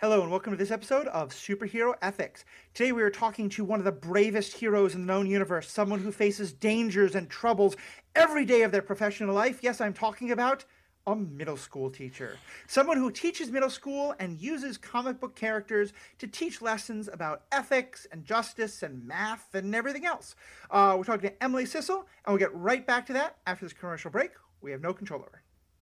Hello, and welcome to this episode of Superhero Ethics. Today, we are talking to one of the bravest heroes in the known universe, someone who faces dangers and troubles every day of their professional life. Yes, I'm talking about a middle school teacher. Someone who teaches middle school and uses comic book characters to teach lessons about ethics and justice and math and everything else. Uh, we're talking to Emily Sissel, and we'll get right back to that after this commercial break. We have no control over.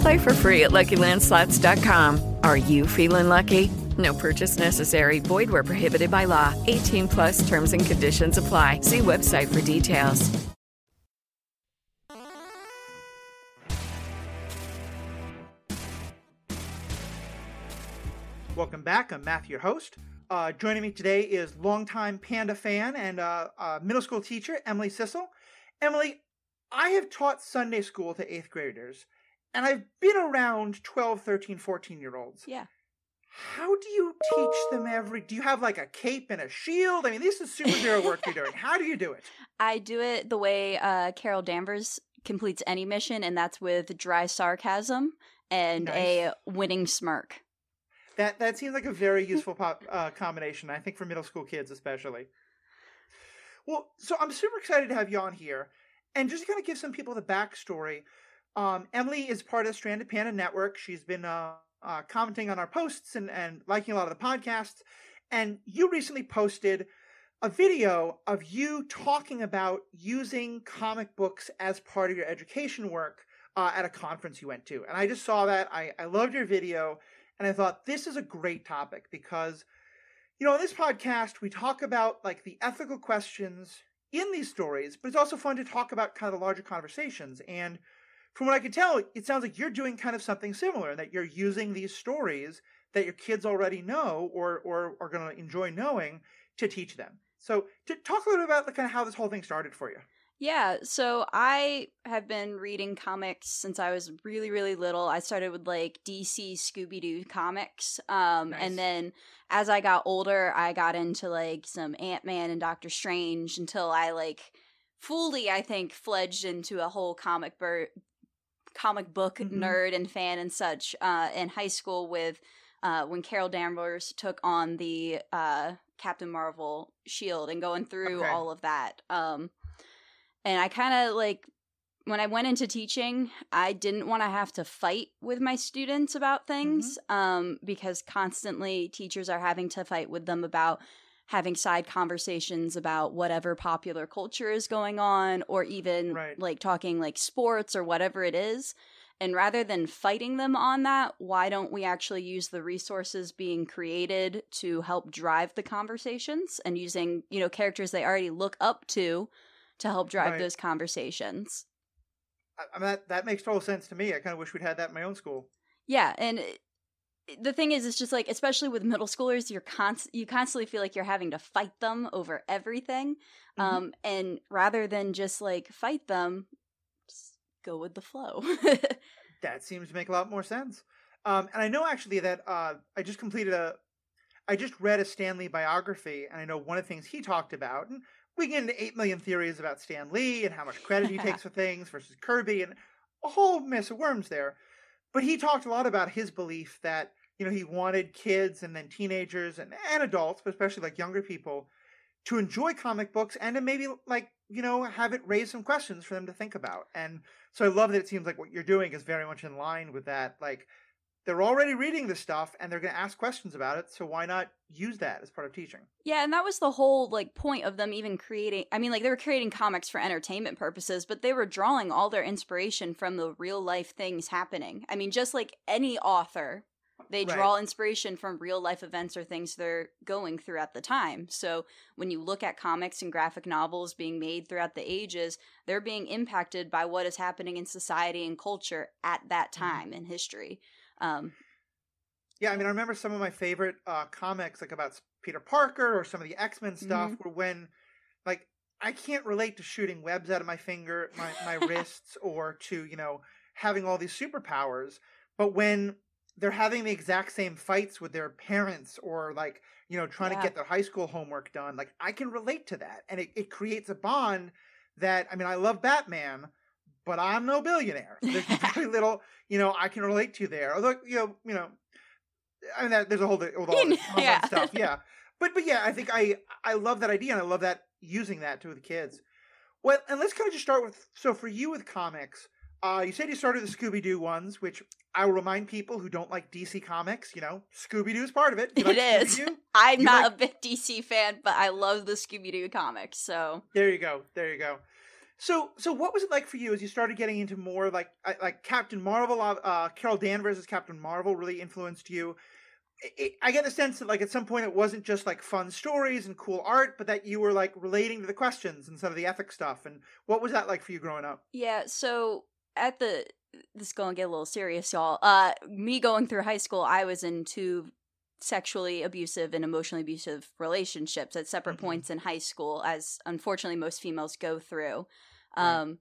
Play for free at LuckyLandSlots.com. Are you feeling lucky? No purchase necessary. Void where prohibited by law. 18 plus terms and conditions apply. See website for details. Welcome back. I'm Matthew, your host. Uh, joining me today is longtime Panda fan and uh, uh, middle school teacher Emily Sissel. Emily, I have taught Sunday school to eighth graders, and I've been around 12, 13, 14 year olds. Yeah. How do you teach them every? Do you have like a cape and a shield? I mean, this is superhero work you're doing. How do you do it? I do it the way uh, Carol Danvers completes any mission, and that's with dry sarcasm and Nice. a winning smirk. That that seems like a very useful pop, uh, combination. I think for middle school kids especially. Well, so I'm super excited to have you on here, and just to kind of give some people the backstory. Um, Emily is part of Stranded Panda Network. She's been uh, uh, commenting on our posts and, and liking a lot of the podcasts. And you recently posted a video of you talking about using comic books as part of your education work uh, at a conference you went to. And I just saw that. I, I loved your video. And I thought this is a great topic because, you know, in this podcast, we talk about like the ethical questions in these stories, but it's also fun to talk about kind of the larger conversations. And from what I can tell, it sounds like you're doing kind of something similar, that you're using these stories that your kids already know or or are going to enjoy knowing to teach them. So, to talk a little bit about the kind of how this whole thing started for you. Yeah, so I have been reading comics since I was really, really little. I started with like DC Scooby Doo comics. Um, Nice. And then as I got older, I got into like some Ant Man and Doctor Strange until I like fully, I think, fledged into a whole comic bur- comic book Mhm. nerd and fan and such uh, in high school with uh, when Carol Danvers took on the uh, Captain Marvel shield and going through Okay. all of that. Um, and I kind of like when I went into teaching, I didn't want to have to fight with my students about things um, because constantly teachers are having to fight with them about having side conversations about whatever popular culture is going on or even Right. like talking like sports or whatever it is. And rather than fighting them on that, why don't we actually use the resources being created to help drive the conversations and using, you know, characters they already look up to to help drive Right. those conversations? I, mean, that that makes total sense to me. I kind of wish we'd had that in my own school. Yeah, and it- the thing is, it's just like, especially with middle schoolers, you're const- you constantly feel like you're having to fight them over everything, Mhm. um, and rather than just like fight them, just go with the flow. That seems to make a lot more sense. Um, and I know actually that uh, I just completed a, I just read a Stan Lee biography, and I know one of the things he talked about, and we get into eight million theories about Stan Lee and how much credit he takes for things versus Kirby, and a whole mess of worms there. But he talked a lot about his belief that you know he wanted kids and then teenagers and, and adults, but especially like younger people, to enjoy comic books and to maybe like you know have it raise some questions for them to think about. And so I love that it seems like what you're doing is very much in line with that. Like they're already reading this stuff and they're going to ask questions about it so why not use that as part of teaching yeah and that was the whole like point of them even creating i mean like they were creating comics for entertainment purposes but they were drawing all their inspiration from the real life things happening i mean just like any author they Right. draw inspiration from real life events or things they're going through at the time so when you look at comics and graphic novels being made throughout the ages they're being impacted by what is happening in society and culture at that Mm-hmm. time in history um, yeah i mean i remember some of my favorite uh, comics like about peter parker or some of the x-men stuff were when like i can't relate to shooting webs out of my finger my, my wrists or to you know having all these superpowers but when they're having the exact same fights with their parents or like you know trying Yeah. to get their high school homework done like i can relate to that and it, it creates a bond that i mean i love batman but i'm no billionaire there's very little you know i can relate to there although you know you know i mean that, there's a whole with all Yeah. stuff yeah but but yeah i think i i love that idea and i love that using that to the kids well and let's kind of just start with so for you with comics uh, you said you started the Scooby Doo ones, which I will remind people who don't like DC Comics. You know, Scooby Doo is part of it. You It like is. I'm You not like- a big DC fan, but I love the Scooby Doo comics. So There you go. There you go. So, so what was it like for you as you started getting into more like like Captain Marvel? uh, Uh, Carol Danvers as Captain Marvel really influenced you. I- I I get the sense that like at some point it wasn't just like fun stories and cool art, but that you were like relating to the questions and some of the ethics stuff. And what was that like for you growing up? yeah, so at the this is gonna get a little serious, y'all. Uh, me going through high school, I was in two sexually abusive and emotionally abusive relationships at separate Mhm. points in high school, as unfortunately most females go through. Right. Um,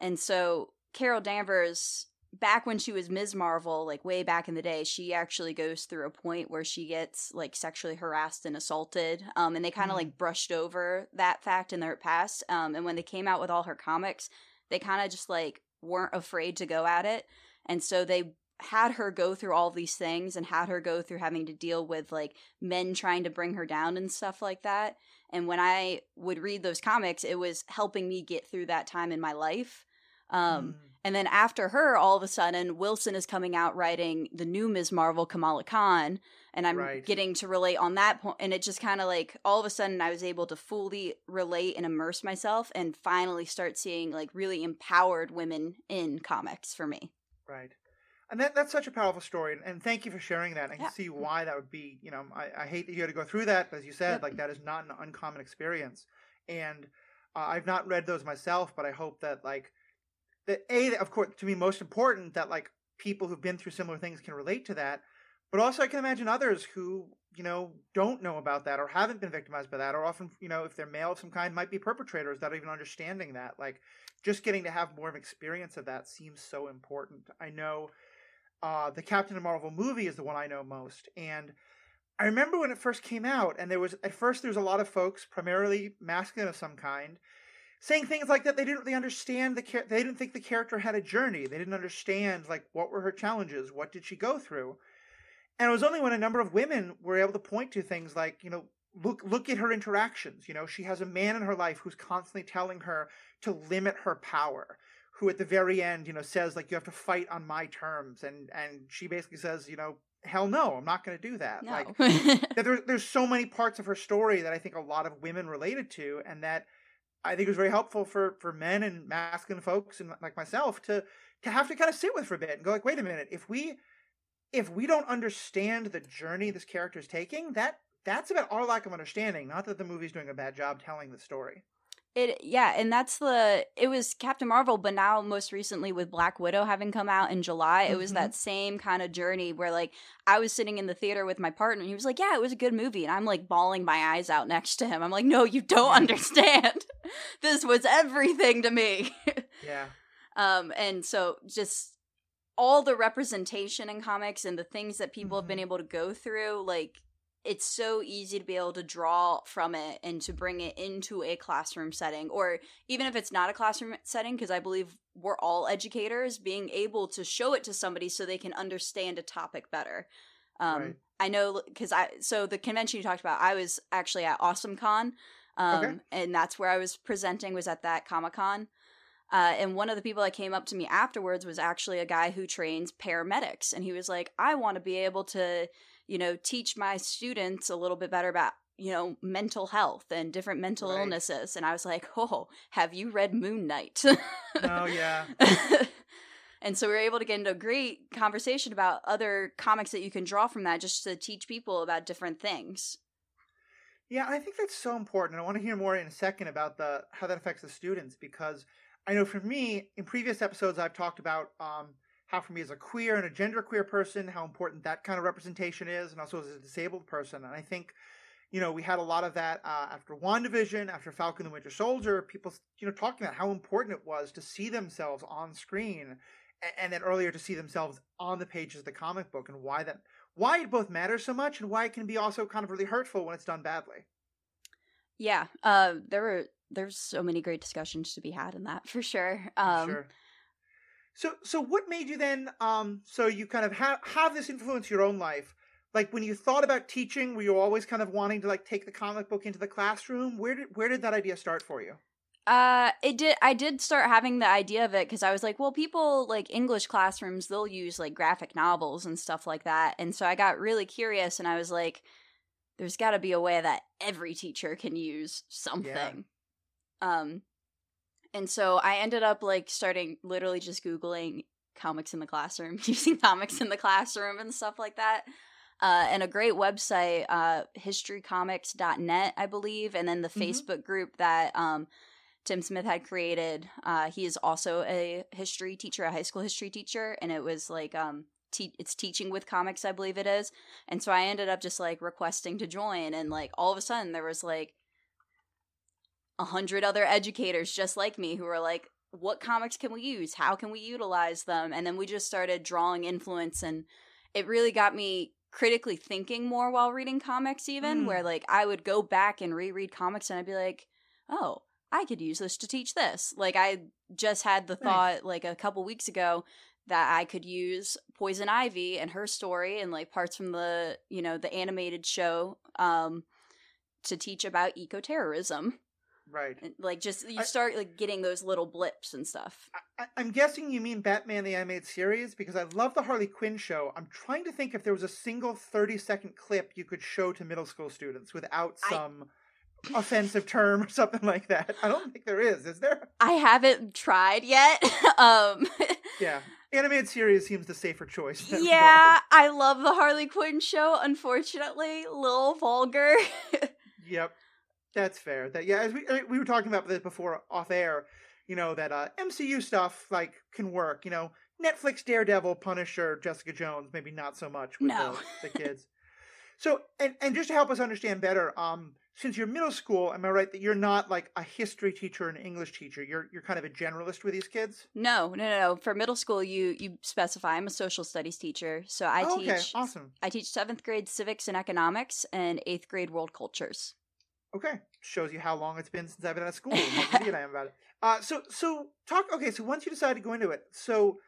and so Carol Danvers, back when she was Ms. Marvel, like way back in the day, she actually goes through a point where she gets like sexually harassed and assaulted. Um, and they kind of Mhm. like brushed over that fact in their past. Um, and when they came out with all her comics, they kind of just like weren't afraid to go at it. And so they had her go through all these things and had her go through having to deal with like men trying to bring her down and stuff like that. And when I would read those comics, it was helping me get through that time in my life. Um, Mm. And then after her, all of a sudden, Wilson is coming out writing the new Ms. Marvel, Kamala Khan, and I'm Right. getting to relate on that point. And it just kind of like all of a sudden, I was able to fully relate and immerse myself, and finally start seeing like really empowered women in comics for me. Right. And that that's such a powerful story, and, and thank you for sharing that. I can Yeah. see why that would be. You know, I, I hate that you had to go through that, but as you said, Yep. like that is not an uncommon experience. And uh, I've not read those myself, but I hope that like that a of course to me most important that like people who've been through similar things can relate to that, but also I can imagine others who you know don't know about that or haven't been victimized by that, or often you know if they're male of some kind might be perpetrators without even understanding that. Like just getting to have more of an experience of that seems so important. I know uh, the Captain Marvel movie is the one I know most, and I remember when it first came out, and there was at first there was a lot of folks, primarily masculine of some kind, saying things like that they didn't really understand the char- they didn't think the character had a journey. They didn't understand like what were her challenges, what did she go through, and it was only when a number of women were able to point to things like you know look look at her interactions. You know she has a man in her life who's constantly telling her to limit her power who at the very end, you know, says like you have to fight on my terms, and and she basically says, you know, hell no, I'm not going to do that. No. Like that there, there's so many parts of her story that I think a lot of women related to, and that I think it was very helpful for for men and masculine folks and like myself to to have to kind of sit with for a bit and go like, wait a minute, if we if we don't understand the journey this character is taking, that that's about our lack of understanding, not that the movie's doing a bad job telling the story. It yeah, and that's the it was Captain Marvel, but now most recently with Black Widow having come out in July, it was Mhm. that same kind of journey where like I was sitting in the theater with my partner and he was like, "Yeah, it was a good movie." And I'm like bawling my eyes out next to him. I'm like, "No, you don't understand. this was everything to me." Yeah. um and so just all the representation in comics and the things that people have been able to go through like it's so easy to be able to draw from it and to bring it into a classroom setting or even if it's not a classroom setting because i believe we're all educators being able to show it to somebody so they can understand a topic better um, Right. i know because i so the convention you talked about i was actually at awesome con um, Okay. and that's where i was presenting was at that comic-con uh, and one of the people that came up to me afterwards was actually a guy who trains paramedics and he was like i want to be able to you know teach my students a little bit better about you know mental health and different mental Right. illnesses and i was like oh have you read moon knight Oh yeah. and so we were able to get into a great conversation about other comics that you can draw from that just to teach people about different things Yeah, I think that's so important. I want to hear more in a second about the how that affects the students because I know for me, in previous episodes, I've talked about um, how for me as a queer and a genderqueer person, how important that kind of representation is, and also as a disabled person. And I think, you know, we had a lot of that uh, after WandaVision, after Falcon and the Winter Soldier, people, you know, talking about how important it was to see themselves on screen, a- and then earlier to see themselves on the pages of the comic book, and why that why it both matters so much and why it can be also kind of really hurtful when it's done badly. yeah uh, there were there's so many great discussions to be had in that for sure um sure. So, so what made you then? Um, so you kind of have have this influence your own life. Like when you thought about teaching, were you always kind of wanting to like take the comic book into the classroom? Where did where did that idea start for you? Uh, it did. I did start having the idea of it because I was like, well, people like English classrooms, they'll use like graphic novels and stuff like that, and so I got really curious, and I was like, there's got to be a way that every teacher can use something. Um, and so I ended up like starting literally just googling comics in the classroom, using comics in the classroom and stuff like that. Uh, and a great website, uh, historycomics.net, I believe, and then the Mhm. Facebook group that um, Tim Smith had created. Uh, he is also a history teacher, a high school history teacher, and it was like um, te- it's teaching with comics, I believe it is. And so I ended up just like requesting to join, and like all of a sudden there was like a hundred other educators just like me who are like, "What comics can we use? How can we utilize them?" And then we just started drawing influence, and it really got me critically thinking more while reading comics even Mm. where like I would go back and reread comics and I'd be like, "Oh, I could use this to teach this." Like I just had the thought like a couple weeks ago that I could use Poison Ivy and her story and like parts from the, you know, the animated show um to teach about eco-terrorism. Right. And, like just you I- start like getting those little blips and stuff. I, I'm guessing you mean Batman the Animated Series because I love the Harley Quinn show. I'm trying to think if there was a single 30 second clip you could show to middle school students without I- some offensive term or something like that. I don't think there is. Is there? I haven't tried yet. um Yeah. Animated series seems the safer choice. yeah, I love the Harley Quinn show. Unfortunately, a little vulgar. Yep. That's fair. That yeah, as we we were talking about this before off air, you know that uh, MCU stuff like can work. You know, Netflix, Daredevil, Punisher, Jessica Jones, maybe not so much with No. the, the kids. So and and just to help us understand better, um, since you're middle school, am I right that you're not like a history teacher or an English teacher? You're you're kind of a generalist with these kids. no, no, no, no. For middle school, you you specify I'm a social studies teacher, so I Oh, teach. okay, awesome. I teach seventh grade civics and economics and eighth grade world cultures. Okay, shows you how long it's been since I've been at school. and How idiot I am about it. Uh, so so talk. Okay, so once you decide to go into it, so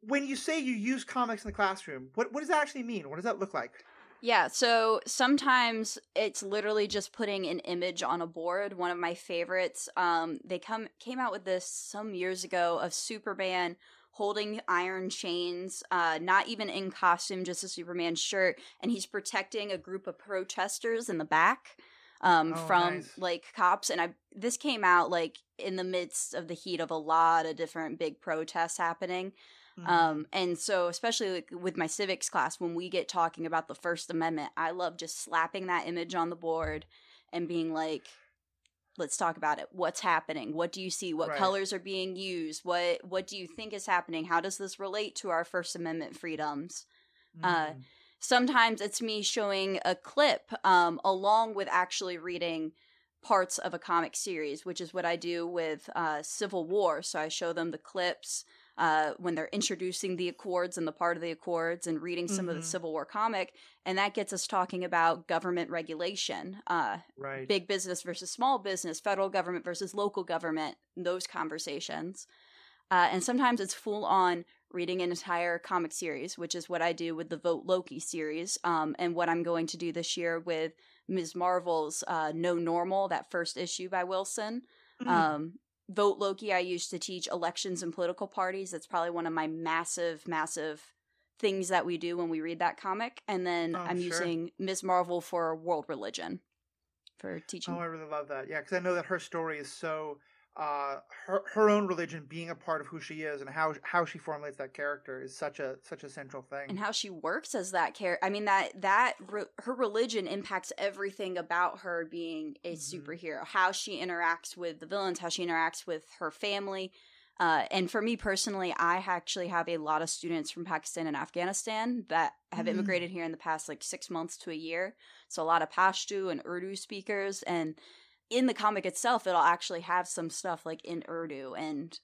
when you say you use comics in the classroom, what what does that actually mean? What does that look like? Yeah, so sometimes it's literally just putting an image on a board. One of my favorites, um, they come came out with this some years ago of Superman holding iron chains, uh, not even in costume, just a Superman shirt, and he's protecting a group of protesters in the back um, Oh, from nice. like cops. And I this came out like in the midst of the heat of a lot of different big protests happening. Mhm. Um, and so, especially like, with my civics class, when we get talking about the First Amendment, I love just slapping that image on the board and being like, "Let's talk about it. What's happening? What do you see? What Right. colors are being used? What What do you think is happening? How does this relate to our First Amendment freedoms?" uh, Mhm. Sometimes it's me showing a clip um, along with actually reading parts of a comic series, which is what I do with uh, Civil War. So I show them the clips uh, when they're introducing the Accords and the part of the Accords and reading some of the Mhm. Civil War comic. And that gets us talking about government regulation, uh, Right. big business versus small business, federal government versus local government, those conversations. Uh, and sometimes it's full on reading an entire comic series, which is what I do with the Vote Loki series, um, and what I'm going to do this year with Ms. Marvel's uh, No Normal, that first issue by Wilson. Mhm. Um, Vote Loki, I used to teach elections and political parties. That's probably one of my massive, massive things that we do when we read that comic. And then Oh, I'm sure. using Ms. Marvel for world religion for teaching. Oh, I really love that. Yeah, because I know that her story is so uh, her her own religion being a part of who she is and how how she formulates that character is such a such a central thing. and how she works as that character. I mean that that re- her religion impacts everything about her being a Mhm. superhero. How she interacts with the villains, how she interacts with her family. Uh, and for me personally, I actually have a lot of students from Pakistan and Afghanistan that have Mm. immigrated here in the past like six months to a year. So a lot of Pashto and Urdu speakers. And in the comic itself, it'll actually have some stuff like in Urdu. And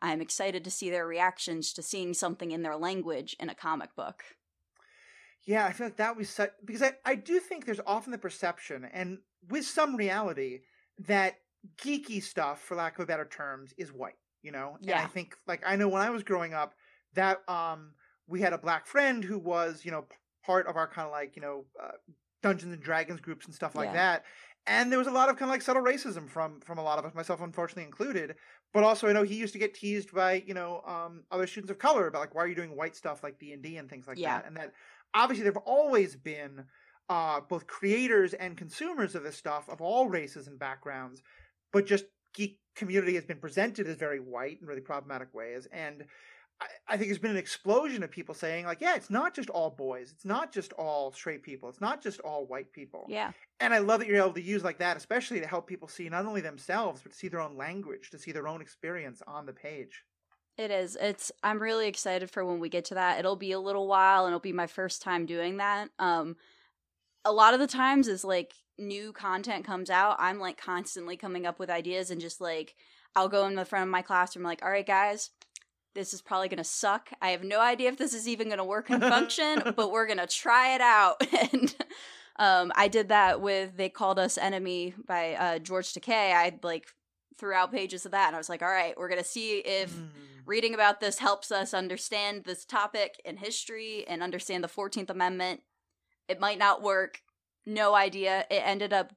I'm excited to see their reactions to seeing something in their language in a comic book. Yeah, I feel like that was such because I, I do think there's often the perception and with some reality that geeky stuff, for lack of a better terms, is white. You know, and I think like I know when I was growing up that um we had a black friend who was you know part of our kind of like you know uh, Dungeons and Dragons groups and stuff like Yeah. that, and there was a lot of kind of like subtle racism from from a lot of us, myself unfortunately included. But also, I know he used to get teased by you know um, other students of color about like why are you doing white stuff like D and D and things like Yeah. that, and that obviously there've always been uh, both creators and consumers of this stuff of all races and backgrounds, but just geek community has been presented as very white in really problematic ways, and I, think there's been an explosion of people saying like, yeah, it's not just all boys, it's not just all straight people, it's not just all white people, Yeah. and I love that you're able to use like that, especially to help people see not only themselves but to see their own language, to see their own experience on the page. It is. It's I'm really excited for when we get to that. It'll be a little while and it'll be my first time doing that. Um a lot of the times is like new content comes out, I'm like constantly coming up with ideas and just like I'll go in the front of my classroom like, "All right, guys, this is probably going to suck. I have no idea if this is even going to work and function, but we're going to try it out." and um I did that with They Called Us Enemy by uh George Takei. I like threw out pages of that and I was like, "All right, we're going to see if Mm. reading about this helps us understand this topic in history and understand the 14th amendment it might not work no idea it ended up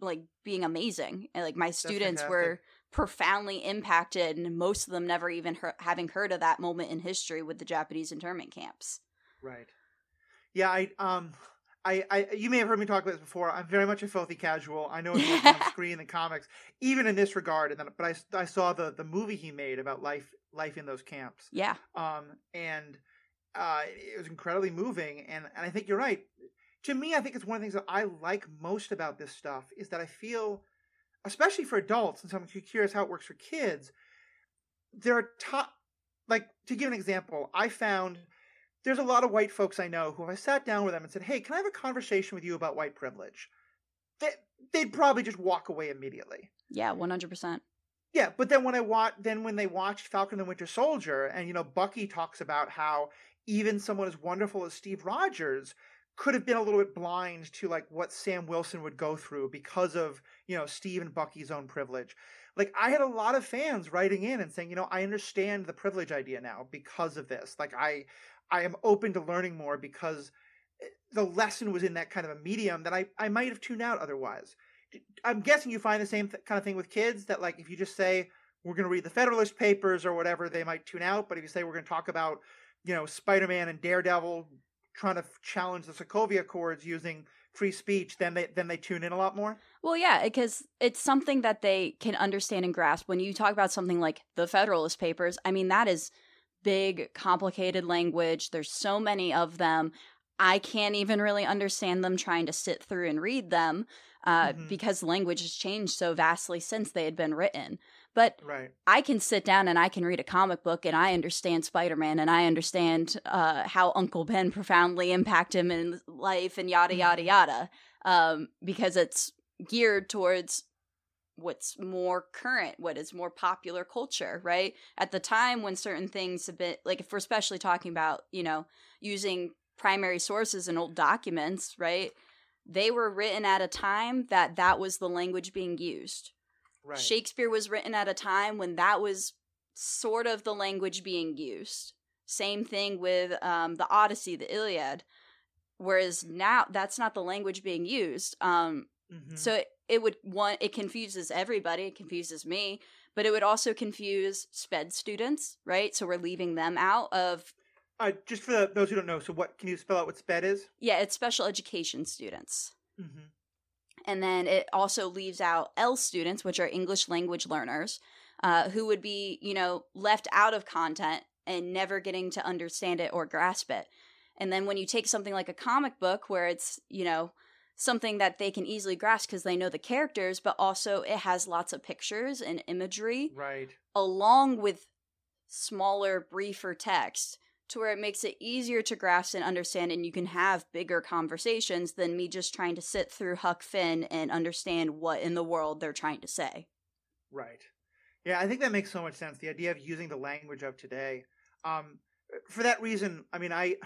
like being amazing and like my students were. Profoundly impacted and most of them never even heard, having heard of that moment in history with the japanese internment camps Right. Yeah, I um I, I you may have heard me talk about this before. I'm very much a filthy casual. I know it's on screen in the comics, even in this regard. And then, but I, I saw the the movie he made about life life in those camps. yeah Um, and uh, it was incredibly moving. And and I think you're right. To me, I think it's one of the things that I like most about this stuff is that I feel, especially for adults, and so I'm curious how it works for kids. There are top, like to give an example, I found there's a lot of white folks I know who, if I sat down with them and said, "Hey, can I have a conversation with you about white privilege?" They, they'd probably just walk away immediately. yeah 100% Yeah, but then when I watch, then when they watched Falcon and the Winter Soldier, and you know Bucky talks about how even someone as wonderful as Steve Rogers could have been a little bit blind to like what Sam Wilson would go through because of you know Steve and Bucky's own privilege. Like I had a lot of fans writing in and saying, you know, I understand the privilege idea now because of this. Like I, I am open to learning more because eh, the lesson was in that kind of a medium that I I might have tuned out otherwise. I'm guessing you find the same th- kind of thing with kids that like if you just say we're going to read the Federalist Papers or whatever, they might tune out. But if you say we're going to talk about you know Spider-Man and Daredevil trying to challenge the Sokovia Accords using free speech, then they then they tune in a lot more. Well, yeah, because it's something that they can understand and grasp. When you talk about something like the Federalist Papers, I mean, that is big, complicated language. There's so many of them. I can't even really understand them trying to sit through and read them uh, Mhm. because language has changed so vastly since they had been written. But Right. I can sit down and I can read a comic book and I understand Spider Man and I understand uh, how Uncle Ben profoundly impacted him in life and yada yada Mhm. yada um, because it's geared towards what's more current, what is more popular culture, right? At the time when certain things have been like if we're especially talking about, you know, using primary sources and old documents, right? They were written at a time that that was the language being used. Right. Shakespeare was written at a time when that was sort of the language being used. Same thing with um, the Odyssey, the Iliad. Whereas now that's not the language being used. Um, Mhm. so it, it would one it confuses everybody. It confuses me, but it would also confuse sped students, right? So we're leaving them out of uh, just for the, those who don't know, so what can you spell out what SPED is? yeah, it's special education students. Mm-hmm. And then it also leaves out ELL students, which are English language learners, uh, who would be, you know, left out of content and never getting to understand it or grasp it. And then when you take something like a comic book where it's, you know, something that they can easily grasp because they know the characters, but also it has lots of pictures and imagery Right. along with smaller, briefer text to where it makes it easier to grasp and understand and you can have bigger conversations than me just trying to sit through Huck Finn and understand what in the world they're trying to say. Right. Yeah, I think that makes so much sense. The idea of using the language of today. Um, for that reason, I mean, I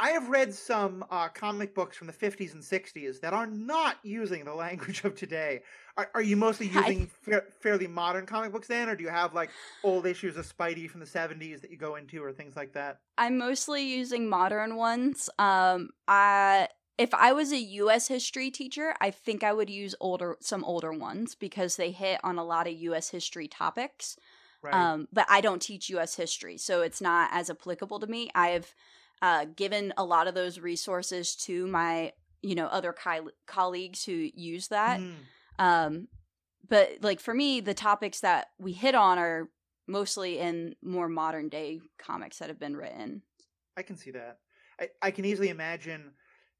I have read some uh, comic books from the 50s and 60s that are not using the language of today. Are, are you mostly I- using fa- fairly modern comic books then, or do you have like old issues of Spidey from the 70s that you go into, or things like that? I'm mostly using modern ones. Um I if I was a US history teacher, I think I would use older some older ones because they hit on a lot of US history topics. Right. Um, but I don't teach U.S. history, so it's not as applicable to me. I have uh, given a lot of those resources to my, you know, other co- colleagues who use that. Mm, Um, but like for me, the topics that we hit on are mostly in more modern day comics that have been written. I can see that. I, I can easily imagine,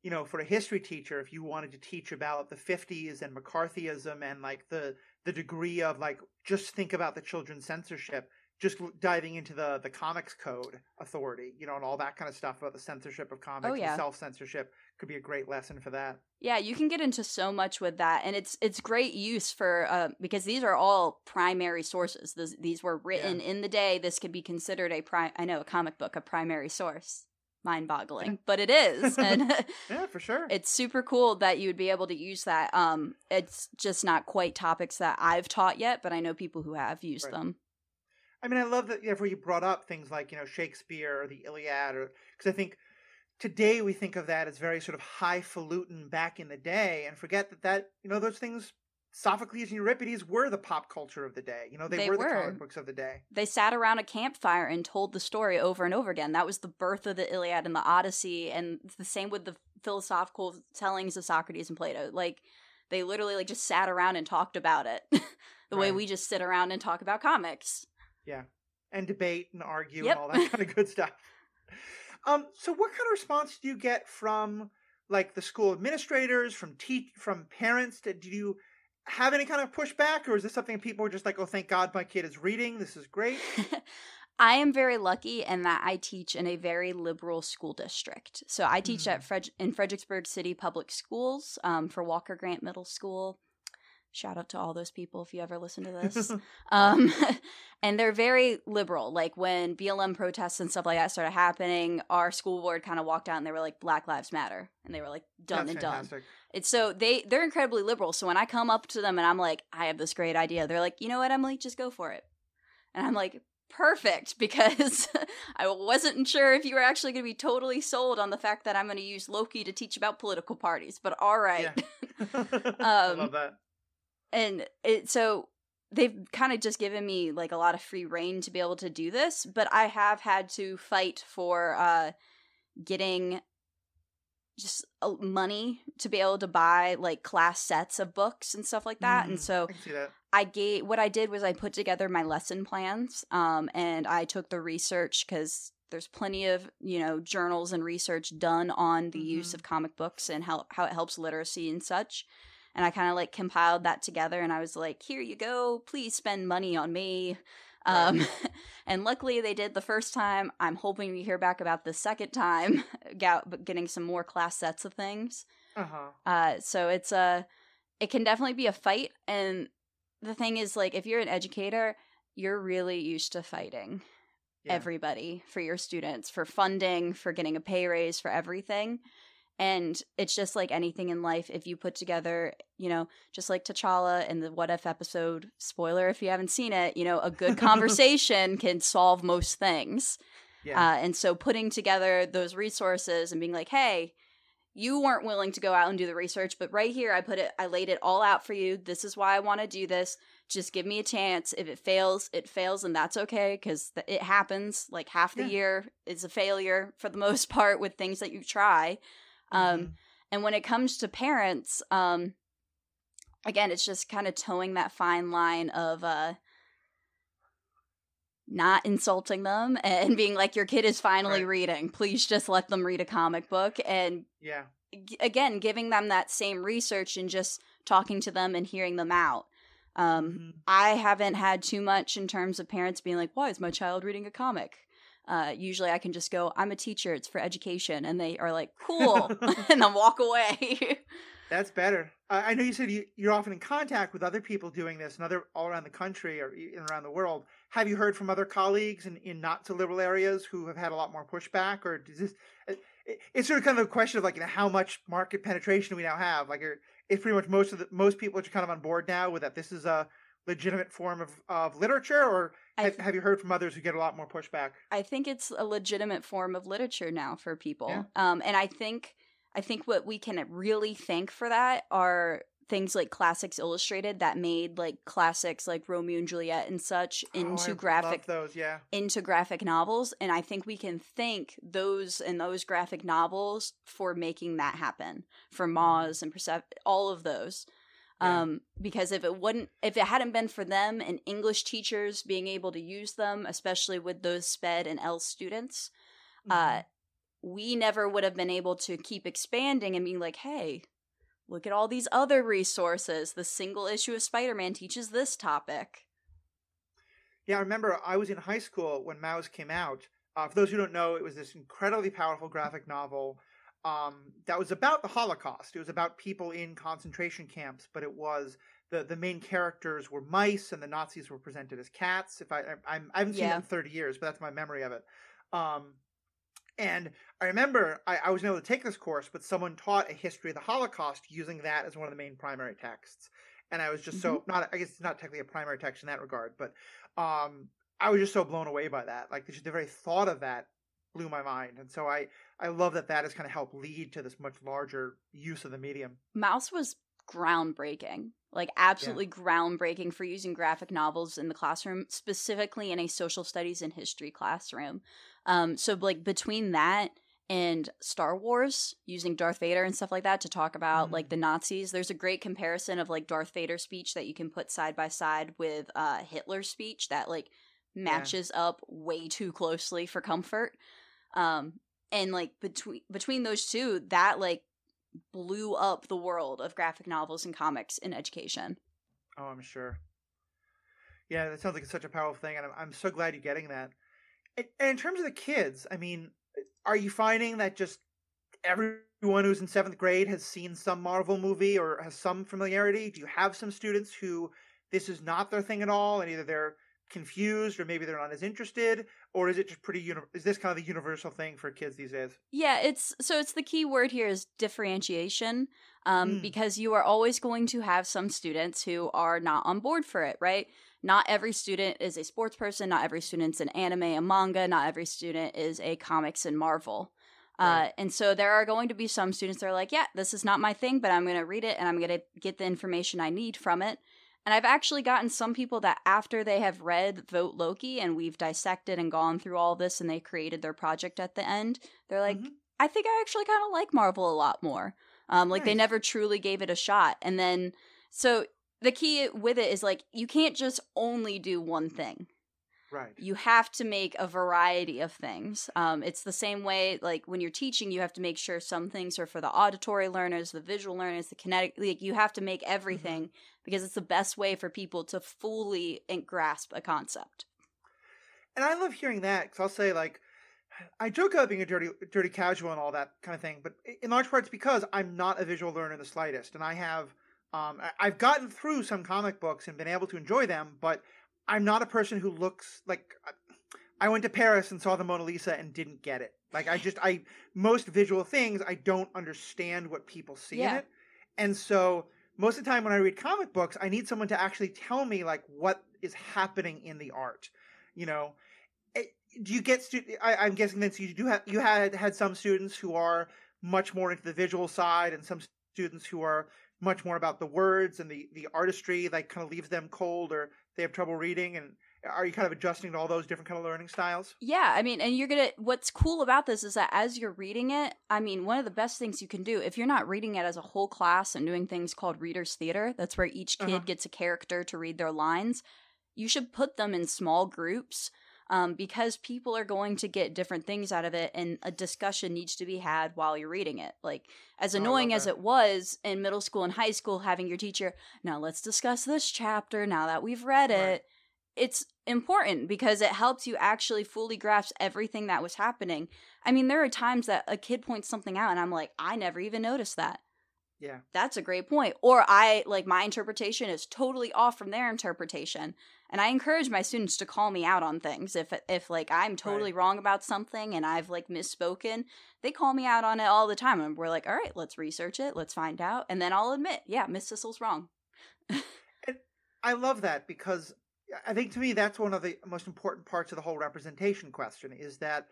you know, for a history teacher, if you wanted to teach about the 50s and McCarthyism and like the the degree of like just think about the children's censorship, just diving into the the comics code authority, you know, and all that kind of stuff about the censorship of comics, Oh, yeah. self censorship could be a great lesson for that. Yeah, you can get into so much with that, and it's it's great use for uh, because these are all primary sources. These, these were written in the day. This could be considered a pri- I know a comic book a primary source. Mind boggling, but it is, and Yeah, for sure. it's super cool that you would be able to use that. Um, it's just not quite topics that I've taught yet, but I know people who have used Right. them. I mean, I love that where you brought up things like you know Shakespeare or the Iliad, or because I think today we think of that as very sort of highfalutin back in the day, and forget that that you know those things, Sophocles and Euripides were the pop culture of the day. You know, they, They were, the comic books of the day. They sat around a campfire and told the story over and over again. That was the birth of the Iliad and the Odyssey, and the same with the philosophical tellings of Socrates and Plato. Like they literally like just sat around and talked about it, the way we just sit around and talk about comics. Yeah, and debate and argue Yep. and all that kind of good stuff. Um, so what kind of response do you get from like the school administrators, from teach, from parents? Did you have any kind of pushback, or is this something people are just like, "Oh, thank God, my kid is reading. This is great." I am very lucky in that I teach in a very liberal school district. So I teach Mm. at Fred- in Fredericksburg City Public Schools um, for Walker Grant Middle School. Shout out to all those people if you ever listen to this. um, and they're very liberal. Like when BLM protests and stuff like that started happening, our school board kind of walked out and they were like, "Black Lives Matter," and they were like, "Done That's and done." fantastic. It's so they they're incredibly liberal. So when I come up to them and I'm like, I have this great idea, they're like, you know what, Emily, just go for it. And I'm like, perfect, because I wasn't sure if you were actually going to be totally sold on the fact that I'm going to use Loki to teach about political parties. But all right, Yeah. I Um, love that. And it so they've kind of just given me like a lot of free rein to be able to do this. But I have had to fight for uh getting just money to be able to buy like class sets of books and stuff like that. And Mhm. so I can see that. I gave what I did was I put together my lesson plans, um, and I took the research because there's plenty of you know journals and research done on the use Mhm. of comic books and how how it helps literacy and such. And I kind of like compiled that together, and I was like, "Here you go. Please spend money on me." Um, and luckily they did the first time. I'm hoping we hear back about the second time, getting some more class sets of things. Uh huh. Uh, so it's a, it can definitely be a fight, and the thing is like if you're an educator, you're really used to fighting Yeah. everybody for your students, for funding, for getting a pay raise, for everything. And it's just like anything in life. If you put together, you know, just like T'Challa in the What If episode, spoiler if you haven't seen it, you know, a good conversation can solve most things. Yeah. Uh, and so putting together those resources and being like, hey, you weren't willing to go out and do the research, but right here I put it, I laid it all out for you. This is why I want to do this. Just give me a chance. If it fails, it fails, and that's okay because th- it happens. Like half the Yeah. year is a failure for the most part with things that you try. Um, Mhm. and when it comes to parents, um, again, it's just kind of toeing that fine line of uh, not insulting them and being like, your kid is finally Right. reading. Please just let them read a comic book. And yeah. g- again, giving them that same research and just talking to them and hearing them out. Um, Mhm. I haven't had too much in terms of parents being like, why is my child reading a comic? Uh, usually I can just go, I'm a teacher, it's for education. And they are like, cool. and then walk away. That's better. I I know you said you, you're often in contact with other people doing this and other all around the country or even around the world. Have you heard from other colleagues in, in not so liberal areas who have had a lot more pushback, or does this? it- It's sort of kind of a question of like you know, how much market penetration we now have. Like, it's pretty much most of the most people are kind of on board now with that. This is a legitimate form of, of literature, or have, have you heard from others who get a lot more pushback? I think it's a legitimate form of literature now for people. Yeah. Um, and I think I think what we can really thank for that are things like Classics Illustrated that made like classics like Romeo and Juliet and such Oh, into I graphic those, yeah. into graphic novels and I think we can thank those and those graphic novels for making that happen for Maus and Persepolis all of those Yeah. um because if it wouldn't if it hadn't been for them and English teachers being able to use them especially with those sped and ELL students Mm-hmm. uh we never would have been able to keep expanding and being like hey look at all these other resources the single issue of Spider-Man teaches this topic Yeah, I remember I was in high school when Maus came out. Uh, for those who don't know, it was this incredibly powerful graphic novel um, that was about the Holocaust. It was about people in concentration camps, but it was the the main characters were mice, and the Nazis were presented as cats. If I I, I'm- I haven't seen it in 30 years, but that's my memory of it. Um, and I remember I, I was able to take this course, but someone taught a history of the Holocaust using that as one of the main primary texts. And I was just so not I guess it's not technically a primary text in that regard, but um, I was just so blown away by that. Like just the very thought of that blew my mind, and so I I love that that has kind of helped lead to this much larger use of the medium. Maus was groundbreaking, like absolutely groundbreaking for using graphic novels in the classroom, specifically in a social studies and history classroom. Um, so like between that and Star Wars, using Darth Vader and stuff like that to talk about like the Nazis, there's a great comparison of like Darth Vader's speech that you can put side by side with uh, Hitler's speech that like matches up way too closely for comfort. Um, and like between between those two, that like blew up the world of graphic novels and comics in education. Oh, I'm sure. Yeah, that sounds like such a powerful thing, and I'm, I'm so glad you're getting that. And, and in terms of the kids, I mean, are you finding that just everyone who's in seventh grade has seen some Marvel movie or has some familiarity? Do you have some students who this is not their thing at all, and either they're confused or maybe they're not as interested, or is it just pretty? Uni- is this kind of the universal thing for kids these days? Yeah, it's so it's the key word here is differentiation. Um, Mm. because you are always going to have some students who are not on board for it, right? Not every student is a sports person, not every student's an anime and manga, not every student is a comics and Marvel. Uh, and so there are going to be some students that are like, yeah, this is not my thing, but I'm going to read it and I'm going to get the information I need from it. And I've actually gotten some people that after they have read Vote Loki and we've dissected and gone through all this and they created their project at the end, they're like, Mhm. I think I actually kind of like Marvel a lot more. Um, like they never truly gave it a shot. And then, so the key with it is like, you can't just only do one thing Right. you have to make a variety of things. Um, it's the same way, like when you're teaching, you have to make sure some things are for the auditory learners, the visual learners, the kinetic. Like you have to make everything because it's the best way for people to fully and grasp a concept. And I love hearing that because I'll say like, I joke about being a dirty, dirty casual and all that kind of thing, but in large part it's because I'm not a visual learner in the slightest, and I have Um, I've gotten through some comic books and been able to enjoy them, but I'm not a person who looks like I went to Paris and saw the Mona Lisa and didn't get it. Like I just I most visual things I don't understand what people see in it. And so most of the time when I read comic books, I need someone to actually tell me like what is happening in the art. You know, Eh, do you get stu- I, I'm guessing that you do have you had had some students who are much more into the visual side and some students who are much more about the words and the the artistry like kind of leaves them cold or they have trouble reading and are you kind of adjusting to all those different kind of learning styles Yeah, I mean, and you're gonna. What's cool about this is that as you're reading it, I mean, one of the best things you can do if you're not reading it as a whole class and doing things called readers theater, that's where each kid Uh-huh. gets a character to read their lines. You should put them in small groups um, because people are going to get different things out of it, and a discussion needs to be had while you're reading it. Like as Oh, annoying love as it was in middle school and high school, having your teacher now let's discuss this chapter now that we've read Right. it it's important because it helps you actually fully grasp everything that was happening. I mean, there are times that a kid points something out and I'm like, I never even noticed that. yeah That's a great point. Or I like my interpretation is totally off from their interpretation. And I encourage my students to call me out on things. If if like I'm totally wrong about something and I've like misspoken, they call me out on it all the time and we're like, "All right, let's research it, let's find out." And then I'll admit, "Yeah, Miss Sissel's wrong." i love that because i think to me that's one of the most important parts of the whole representation question is that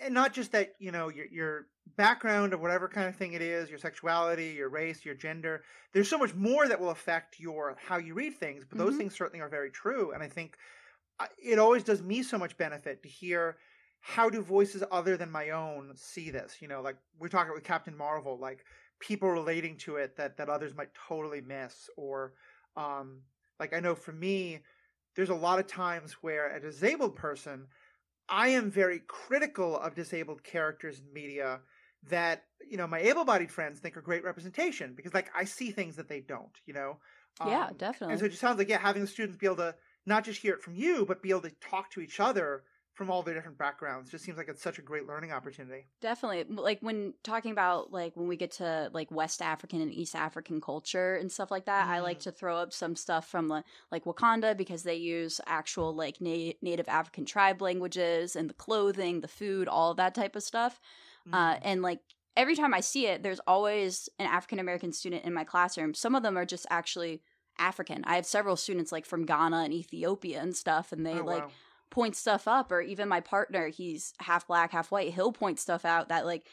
and not just that you know your your background or whatever kind of thing it is your sexuality your race your gender there's so much more that will affect your how you read things but those Mhm. things certainly are very true and i think it always does me so much benefit to hear how do voices other than my own see this you know like we're talking with captain marvel like people relating to it that that others might totally miss or um like i know for me there's a lot of times where a disabled person I am very critical of disabled characters in media that you know my able-bodied friends think are great representation because like I see things that they don't, you know. yeah, Um, definitely. And so it just sounds like yeah, having the students be able to not just hear it from you, but be able to talk to each other from all their different backgrounds just seems like it's such a great learning opportunity. Definitely. Like when talking about like when we get to like West African and East African culture and stuff like that, I like Mm. to throw up some stuff from like Wakanda because they use actual like na- native African tribe languages and the clothing, the food, all of that type of stuff. Uh, Mm. and like every time I see it, there's always an African American student in my classroom. Some of them are just actually African. I have several students like from Ghana and Ethiopia and stuff, and they Oh, like wow. Point stuff up or even my partner he's half black half white he'll point stuff out that like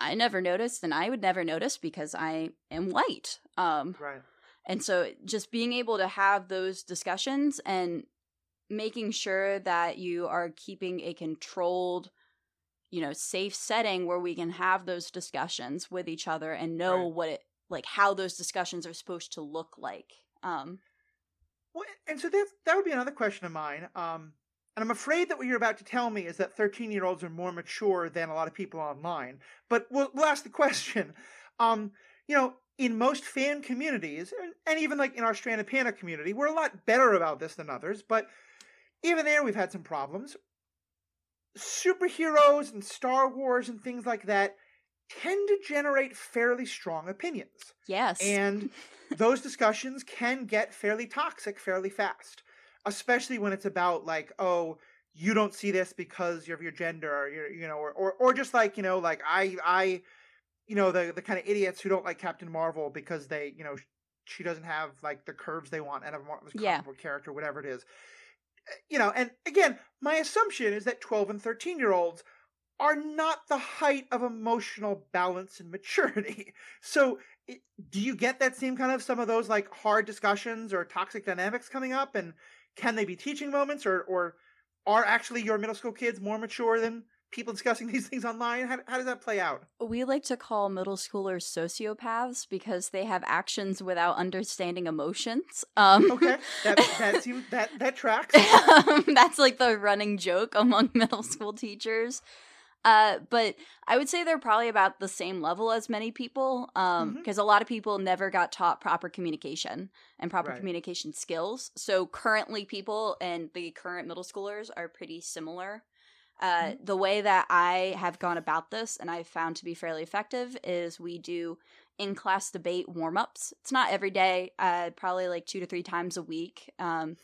i never noticed and i would never notice because i am white um right. and so just being able to have those discussions and making sure that you are keeping a controlled you know safe setting where we can have those discussions with each other and know Right. what it like how those discussions are supposed to look like um Well, and so that that would be another question of mine. Um, and I'm afraid that what you're about to tell me is that 13 year olds are more mature than a lot of people online. But we'll, we'll ask the question. Um, you know, in most fan communities, and, even like in our Stranded Panda community, we're a lot better about this than others. But even there, we've had some problems. Superheroes and Star Wars and things like that tend to generate fairly strong opinions. Yes. And those discussions can get fairly toxic fairly fast especially when it's about like oh you don't see this because of your gender or your you know or, or or just like you know like i i you know the the kind of idiots who don't like captain marvel because they you know she doesn't have like the curves they want out of a Mar- Yeah. comic book character whatever it is. Eh, you know and again my assumption is that 12 and 13 year olds are not the height of emotional balance and maturity. So do you get that same kind of some of those like hard discussions or toxic dynamics coming up? And can they be teaching moments or or are actually your middle school kids more mature than people discussing these things online? How, how does that play out? We like to call middle schoolers sociopaths because they have actions without understanding emotions. Um, okay. That that seems that that tracks. um, that's like the running joke among middle school teachers. Uh, but I would say they're probably about the same level as many people, um, Mhm. because a lot of people never got taught proper communication and proper Right. communication skills. So currently, people and the current middle schoolers are pretty similar. Uh, the way that I have gone about this and I've found to be fairly effective is we do in class debate warm ups. It's not every day, uh, probably like two to three times a week. Um,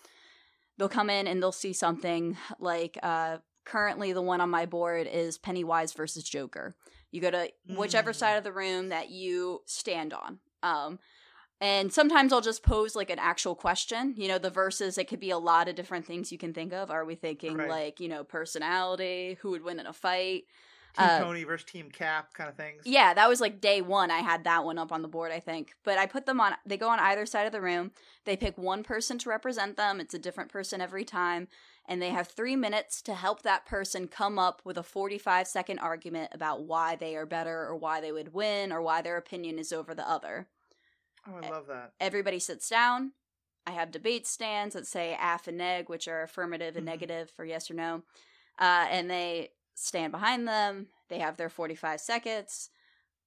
they'll come in and they'll see something like uh, currently the one on my board is Pennywise versus Joker. You go to whichever Mm. side of the room that you stand on. Um, and sometimes I'll just pose like an actual question. You know, the verses, it could be a lot of different things you can think of. Are we thinking Right. like, you know, personality, who would win in a fight? Team Uh, Tony versus Team Cap kind of things. Yeah, that was like day one. I had that one up on the board, I think. But I put them on, they go on either side of the room. They pick one person to represent them. It's a different person every time. And they have three minutes to help that person come up with a 45 second argument about why they are better or why they would win or why their opinion is over the other. Oh, I love that. Everybody sits down. I have debate stands that say AF and neg, which are affirmative and Mhm. negative for yes or no. Uh, and they stand behind them. They have their 45 seconds.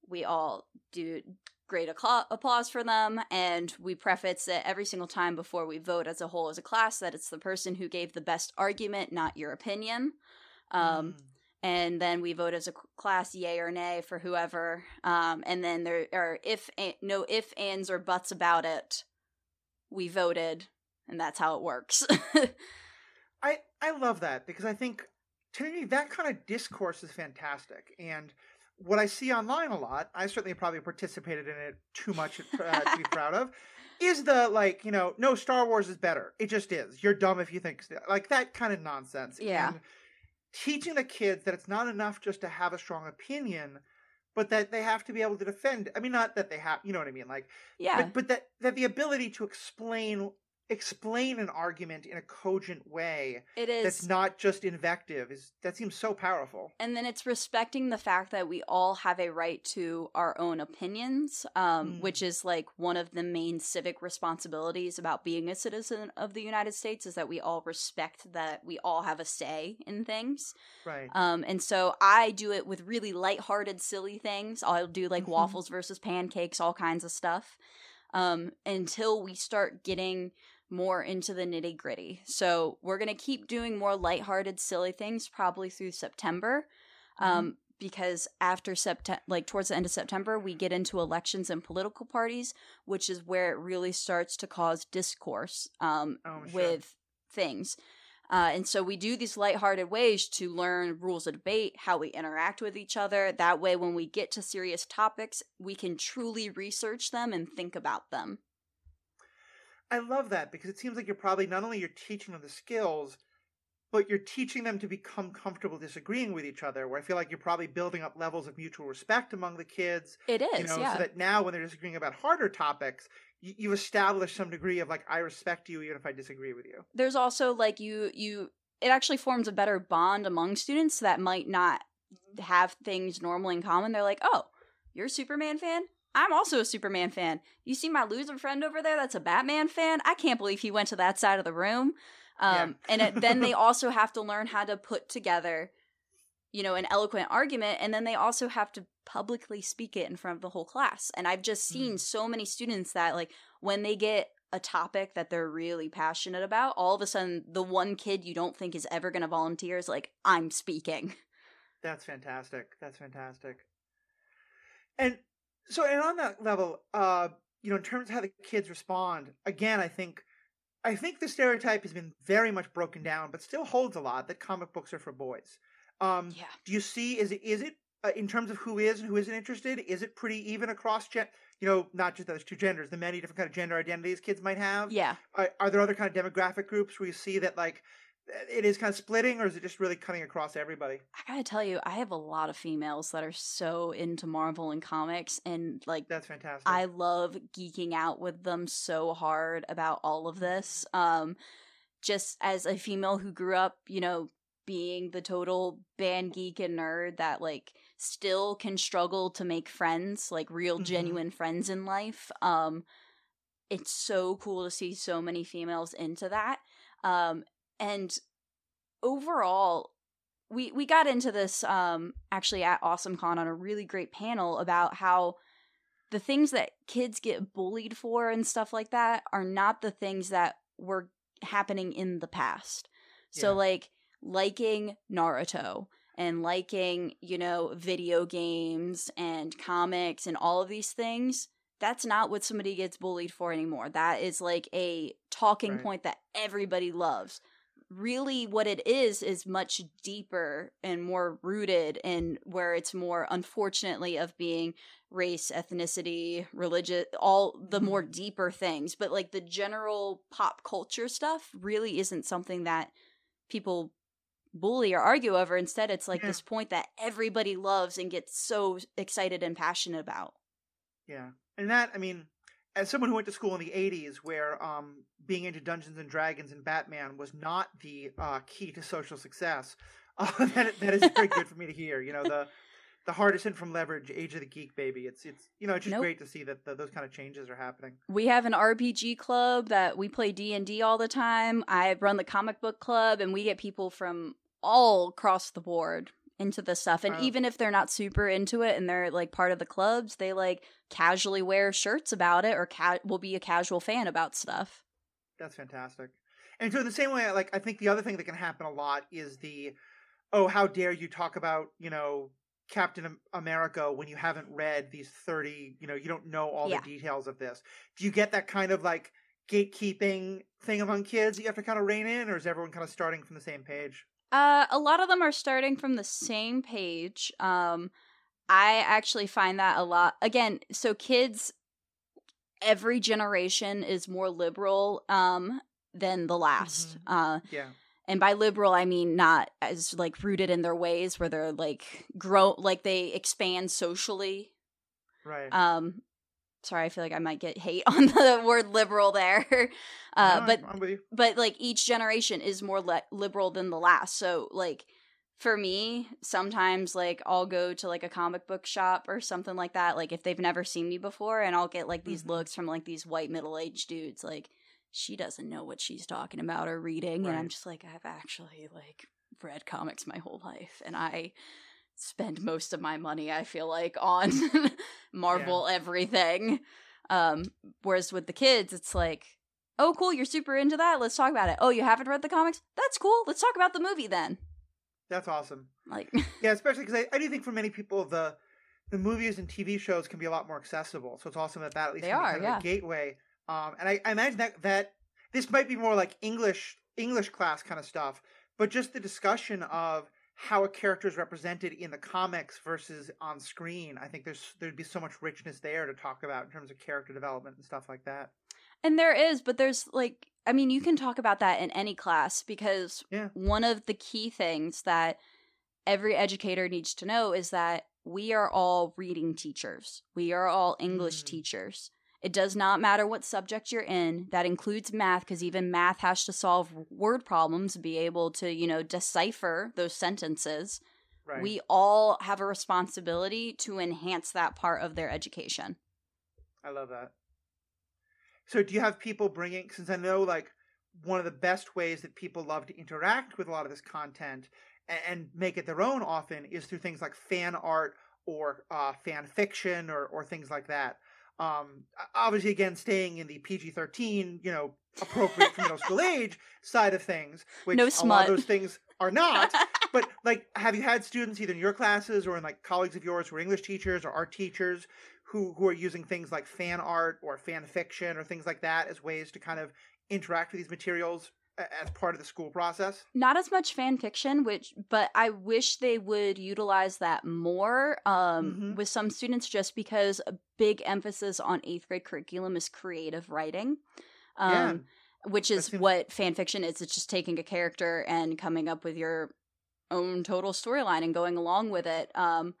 We all do great accla- applause for them. And we preface it every single time before we vote as a whole as a class that it's the person who gave the best argument, not your opinion. Um, Mm. and then we vote as a class yay or nay for whoever um, and then there are if a- no if ands or buts about it we voted and that's how it works I I love that because I think to me that kind of discourse is fantastic. And what I see online a lot, I certainly probably participated in it too much uh, to be proud of, is the like you know no Star Wars is better. It just is. You're dumb if you think like that kind of nonsense. Yeah. And teaching the kids that it's not enough just to have a strong opinion. But that they have to be able to defend. I mean, not that they have, you know what I mean. Like, yeah but but that that the ability to explain explain an argument in a cogent way it is that's not just invective is that seems so powerful and then it's respecting the fact that we all have a right to our own opinions um, Mm. which is like one of the main civic responsibilities about being a citizen of the united states is that we all respect that we all have a say in things right Um, and so I do it with really lighthearted, silly things. I'll do like Mhm. waffles versus pancakes, all kinds of stuff. Um, until we start getting more into the nitty gritty. So we're gonna keep doing more lighthearted, silly things probably through September. Um, because after September, like towards the end of September, we get into elections and political parties, which is where it really starts to cause discourse um, Oh, sure. with things. Uh, and so we do these lighthearted ways to learn rules of debate, how we interact with each other. That way, when we get to serious topics, we can truly research them and think about them. I love that because it seems like you're probably not only you're teaching them the skills but you're teaching them to become comfortable disagreeing with each other where i feel like you're probably building up levels of mutual respect among the kids It is, you know yeah. so that now when they're disagreeing about harder topics you, you've established some degree of like i respect you even if i disagree with you There's also like you you it actually forms a better bond among students that might not mm-hmm. have things normally in common. They're like, "Oh, you're a Superman fan? I'm also a Superman fan. You see my loser friend over there that's a Batman fan? I can't believe he went to that side of the room." Um, Yeah. and it, then they also have to learn how to put together, you know, an eloquent argument, and then they also have to publicly speak it in front of the whole class. And I've just seen Mm. so many students that like when they get a topic that they're really passionate about, all of a sudden the one kid you don't think is ever going to volunteer is like, I'm speaking. That's fantastic. That's fantastic. And so, and on that level, uh, you know, in terms of how the kids respond, again, I think, I think the stereotype has been very much broken down, but still holds a lot that comic books are for boys. Um, Yeah. Do you see? Is it is it uh, in terms of who is and who isn't interested? Is it pretty even across gen? You know, not just those two genders, the many different kind of gender identities kids might have. Yeah. Are, are there other kind of demographic groups where you see that like it is kind of splitting, or is it just really cutting across everybody? I gotta tell you, I have a lot of females that are so into Marvel and comics, and like, That's fantastic. I love geeking out with them so hard about all of this. Um, just as a female who grew up, you know, being the total band geek and nerd that like still can struggle to make friends, like real Mhm. genuine friends in life. Um, it's so cool to see so many females into that. Um, and overall, we we got into this um actually at AwesomeCon on a really great panel about how the things that kids get bullied for and stuff like that are not the things that were happening in the past. So Yeah. like liking Naruto and liking, you know, video games and comics and all of these things, that's not what somebody gets bullied for anymore. That is like a talking Right. point that everybody loves. Really, what it is is much deeper and more rooted in where it's more, unfortunately, of being race, ethnicity, religion, all the Mm-hmm. more deeper things. But like the general pop culture stuff really isn't something that people bully or argue over. Instead, it's like Yeah. this point that everybody loves and gets so excited and passionate about. Yeah, and that I mean, as someone who went to school in the '80s, where um, being into Dungeons and Dragons and Batman was not the uh, key to social success, uh, that that is very good for me to hear. You know the the Hardison from leverage, Age of the Geek, baby. It's it's you know it's just Nope. great to see that the, those kind of changes are happening. We have an RPG club that we play D&D all the time. I run the comic book club and we get people from all across the board into this stuff. And Wow. even if they're not super into it and they're like part of the clubs, they like casually wear shirts about it or ca- will be a casual fan about stuff. That's fantastic. And so in the same way, like I think the other thing that can happen a lot is the, oh, how dare you talk about you know Captain America when you haven't read these thirty, you know, you don't know all Yeah. the details of this. Do you get that kind of like gatekeeping thing among kids that you have to kind of rein in, or is everyone kind of starting from the same page? Uh, a lot of them are starting from the same page. Um, I actually find that a lot. Again, so kids, every generation is more liberal um, than the last. Mhm. Uh, Yeah, and by liberal, I mean not as like rooted in their ways, where they're like grow, like they expand socially. right. Um, sorry, I feel like I might get hate on the word liberal there. Uh, No, but I'm with you. but like each generation is more le- liberal than the last so like for me sometimes like i'll go to like a comic book shop or something like that like if they've never seen me before and i'll get like these Mhm. looks from like these white middle-aged dudes like she doesn't know what she's talking about or reading and i'm just like i've actually like read comics my whole life and i spend most of my money i feel like on marvel everything um whereas with the kids it's like oh cool you're super into that let's talk about it oh you haven't read the comics that's cool let's talk about the movie then That's awesome. like Yeah, especially because I, I do think for many people the the movies and TV shows can be a lot more accessible. So it's awesome that that at least They are, kind yeah. of a gateway. Um, and I, I imagine that that this might be more like English English class kind of stuff, but just the discussion of how a character is represented in the comics versus on screen. I think there's there'd be so much richness there to talk about in terms of character development and stuff like that. and there is but there's like i mean you can talk about that in any class because Yeah. one of the key things that every educator needs to know is that we are all reading teachers we are all english Mm. teachers it does not matter what subject you're in that includes math because even math has to solve word problems be able to you know decipher those sentences Right. we all have a responsibility to enhance that part of their education. I love that. So, do you have people bringing? Since I know, like, one of the best ways that people love to interact with a lot of this content and, and make it their own often is through things like fan art or uh, fan fiction or or things like that. Um, obviously, again, staying in the PG thirteen, you know, appropriate for middle school age side of things, which No a lot of those things are not. but like, have you had students either in your classes or in like colleagues of yours who are English teachers or art teachers who who are using things like fan art or fan fiction or things like that as ways to kind of interact with these materials as part of the school process? Not as much fan fiction, which but I wish they would utilize that more um, Mhm. with some students, just because a big emphasis on eighth grade curriculum is creative writing. Yeah. Um, which is seems- what fan fiction is. It's just taking a character and coming up with your own total storyline and going along with it. Um,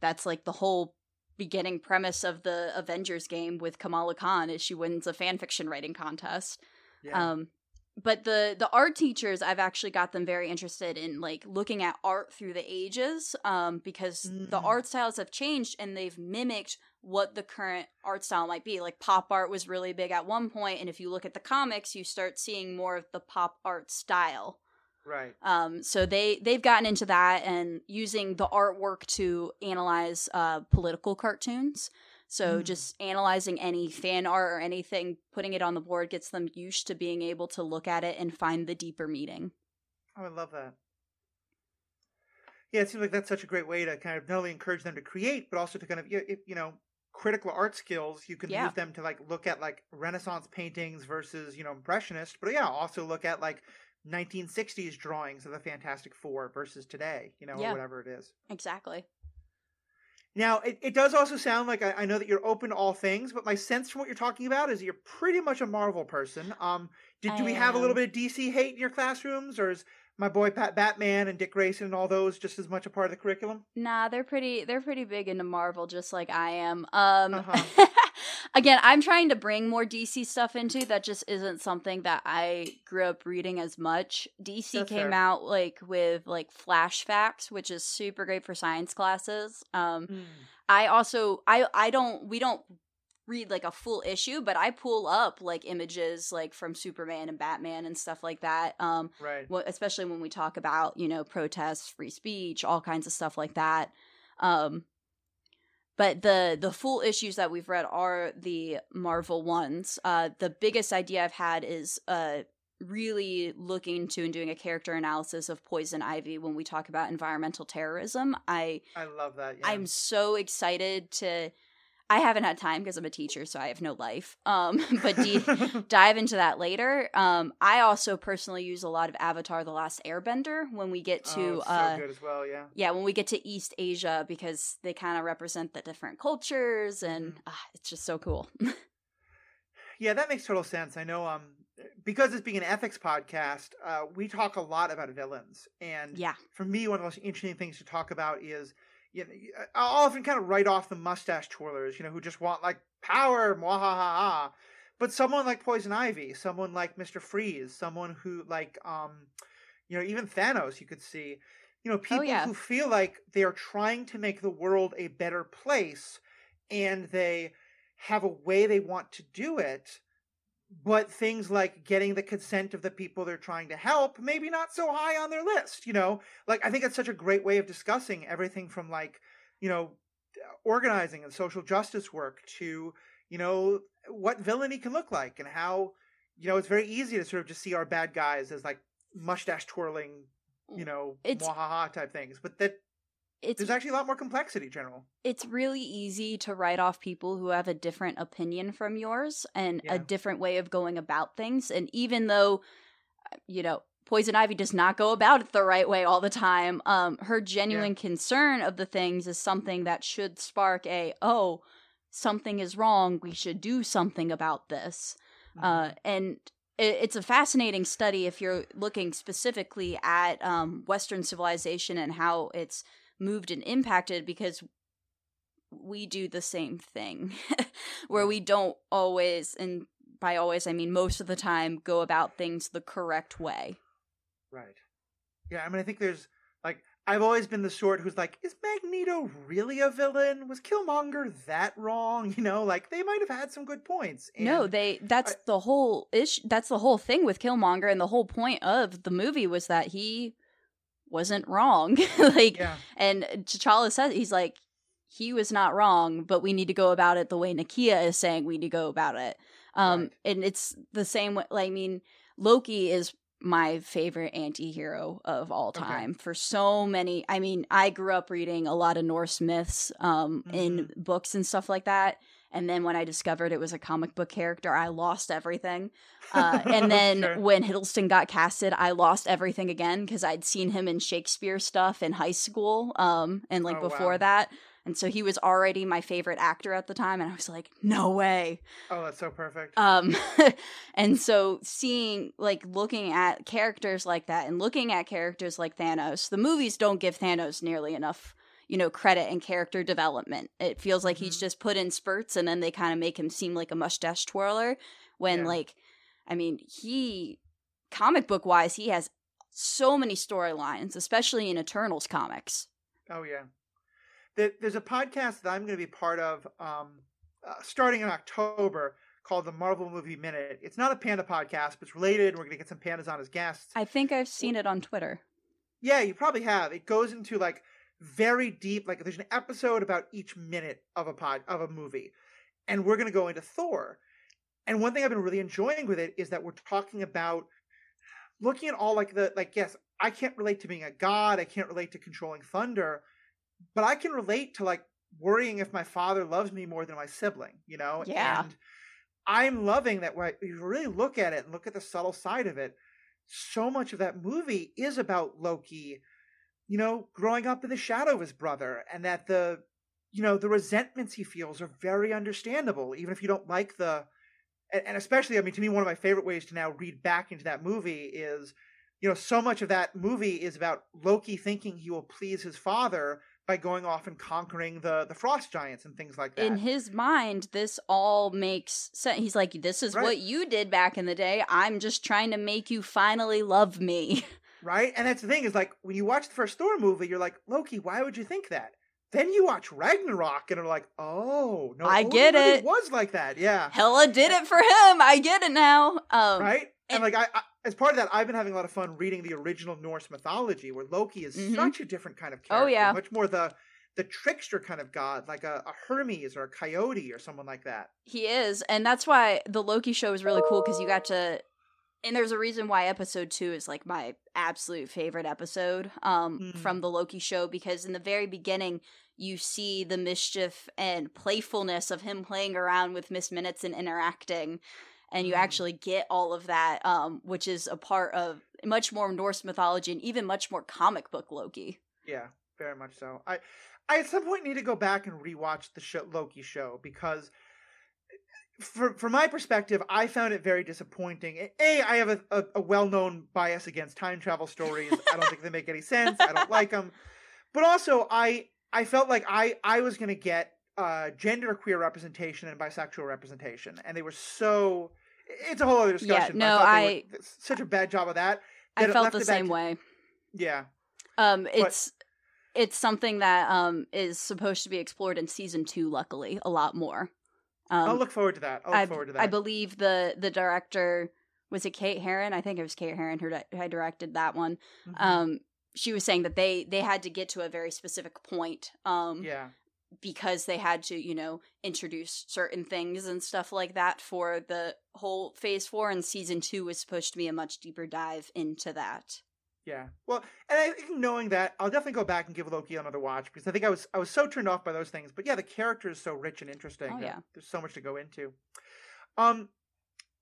that's like the whole beginning premise of the Avengers game with Kamala Khan is she wins a fan fiction writing contest. Yeah. Um, but the the art teachers, I've actually got them very interested in like looking at art through the ages, um, because the Mm. art styles have changed and they've mimicked what the current art style might be. Like pop art was really big at one point, and if you look at the comics, you start seeing more of the pop art style. right. Um, so they they've gotten into that and using the artwork to analyze uh, political cartoons. So Mm. just analyzing any fan art or anything, putting it on the board gets them used to being able to look at it and find the deeper meaning. Oh, I love that. Yeah, it seems like that's such a great way to kind of not only encourage them to create, but also to kind of you know critical art skills. You can Yeah. use them to like look at like Renaissance paintings versus you know impressionist, but yeah, also look at like 1960s drawings of the Fantastic Four versus today, you know, Yeah. or whatever it is. Exactly. Now, it, it does also sound like I, I know that you're open to all things, but my sense from what you're talking about is you're pretty much a Marvel person. Um, did, do we have a little bit of DC hate in your classrooms, or is my boy Pat Batman and Dick Grayson and all those just as much a part of the curriculum? Nah, they're pretty they're pretty big into Marvel just like I am. Um Uh-huh. again, I'm trying to bring more DC stuff into that just isn't something that I grew up reading as much. DC That's came fair. out like with like flash facts, which is super great for science classes. Um Mm. I also I I don't we don't read like a full issue, but I pull up like images like from Superman and Batman and stuff like that. Um Right. wh- especially when we talk about you know protests free speech all kinds of stuff like that um but the the full issues that we've read are the marvel ones uh the biggest idea i've had is uh really looking into and doing a character analysis of poison ivy when we talk about environmental terrorism i I love that. Yeah. i'm so excited to i haven't had time because i'm a teacher so i have no life um but de- dive into that later. Um, I also personally use a lot of Avatar: The Last Airbender when we get to oh, uh, so good as well. Yeah. yeah, when we get to East Asia because they kind of represent the different cultures and Mhm. ah, it's just so cool. Yeah, that makes total sense. I know um because it's being an ethics podcast, uh, we talk a lot about villains. And yeah, for me, one of the most interesting things to talk about is you know, I'll often kind of write off the mustache twirlers, you know, who just want like power, mwahaha. But someone like Poison Ivy, someone like Mister Freeze, someone who like um, you know, even Thanos, you could see, you know, people yeah. who feel like they are trying to make the world a better place, and they have a way they want to do it but things like getting the consent of the people they're trying to help maybe not so high on their list you know? Like i think it's such a great way of discussing everything from like you know organizing and social justice work to you know what villainy can look like and how you know it's very easy to sort of just see our bad guys as like mustache twirling you mm. know It's- mwahaha type things but that it's there's actually a lot more complexity general it's really easy to write off people who have a different opinion from yours and Yeah. a different way of going about things. And even though, uh, you know, Poison Ivy does not go about it the right way all the time, um, her genuine concern of the things is something that should spark a, oh, something is wrong. We should do something about this. Uh, and it's a fascinating study if you're looking specifically at um, Western civilization and how it's moved and impacted because we do the same thing where we don't always and by always i mean most of the time go about things the correct way Right. Yeah, I mean, I think there's like I've always been the sort who's like, is Magneto really a villain? Was Killmonger that wrong? You know, like they might have had some good points. no they that's I- the whole ish that's the whole thing with killmonger and the whole point of the movie was that he wasn't wrong like yeah, and T'Challa says he's like he was not wrong, but we need to go about it the way Nakia is saying we need to go about it. Um, Right. and it's the same way. Like, I mean, Loki is my favorite anti-hero of all Okay. time for so many. I mean, I grew up reading a lot of Norse myths um, in Mm-hmm. books and stuff like that. And then when I discovered it was a comic book character, I lost everything. Uh, and then Sure. when Hiddleston got casted, I lost everything again because I'd seen him in Shakespeare stuff in high school, um, and like Oh, before wow. that. And so he was already my favorite actor at the time, and I was like, no way. oh, that's so perfect. Um, and so seeing, like, looking at characters like that and looking at characters like Thanos, the movies don't give Thanos nearly enough, you know, credit and character development. It feels like he's Mhm. just put in spurts and then they kind of make him seem like a mustache twirler when, Yeah. like, I mean, he, comic book wise, he has so many storylines, especially in Eternals comics. oh yeah, there's a podcast that I'm going to be part of, um, uh, starting in October called the Marvel Movie Minute. It's not a panda podcast, but it's related. We're going to get some pandas on as guests. I think I've seen it on Twitter. Yeah, you probably have. It goes into like very deep. Like there's an episode about each minute of a pod of a movie, and we're gonna go into Thor. And one thing I've been really enjoying with it is that we're talking about looking at all like the like yes, I can't relate to being a god. I can't relate to controlling thunder, but I can relate to like worrying if my father loves me more than my sibling, you know? Yeah. And I'm loving that when you really look at it and look at the subtle side of it, so much of that movie is about Loki, you know, growing up in the shadow of his brother and that the you know, the resentments he feels are very understandable, even if you don't like the and, and especially, I mean, to me, one of my favorite ways to now read back into that movie is, you know, so much of that movie is about Loki thinking he will please his father by going off and conquering the the frost giants and things like that. In his mind, this all makes sense. He's like, "This is Right. what you did back in the day. I'm just trying to make you finally love me." right? And that's the thing is like when you watch the first Thor movie, you're like, Loki, why would you think that? Then you watch Ragnarok and are like, oh no, I get really it. Was like that, yeah. Hela did it for him. I get it now. Um, right? and- And, like I, I, as part of that, I've been having a lot of fun reading the original Norse mythology, where Loki is Mhm. such a different kind of character. Oh, yeah. much more the the trickster kind of god, like a, a Hermes or a coyote or someone like that. He is, and that's why the Loki show is really cool because you got to, and there's a reason why episode two is like my absolute favorite episode um Mm. from the Loki show because in the very beginning you see the mischief and playfulness of him playing around with Miss Minutes and interacting, and you Mm. actually get all of that, um, which is a part of much more Norse mythology and even much more comic book Loki. Yeah, very much so. I, I at some point need to go back and rewatch the show, Loki show because, for from my perspective, I found it very disappointing. A, I have a, a, a well known bias against time travel stories. I don't think they make any sense. I don't like them. But also, I I felt like I I was going to get uh, gender queer representation and bisexual representation, and they were so. It's a whole other discussion. but no, I- were- such a bad job of that. I that it felt the same way. Yeah. Um, it's it's something that um is supposed to be explored in season two. Luckily, a lot more. Um, I'll look forward to that. I'll look I, forward to that. I believe the the director was it Kate Herron. I think it was Kate Herron who, di- who directed that one. Mhm. Um, she was saying that they they had to get to a very specific point. Um, yeah. because they had to you know introduce certain things and stuff like that for the whole phase four and season two was supposed to be a much deeper dive into that Yeah. Well, and I think knowing that, I'll definitely go back and give Loki another watch because I think I was I was so turned off by those things. But yeah, the character is so rich and interesting. Oh, yeah. There's so much to go into. Um,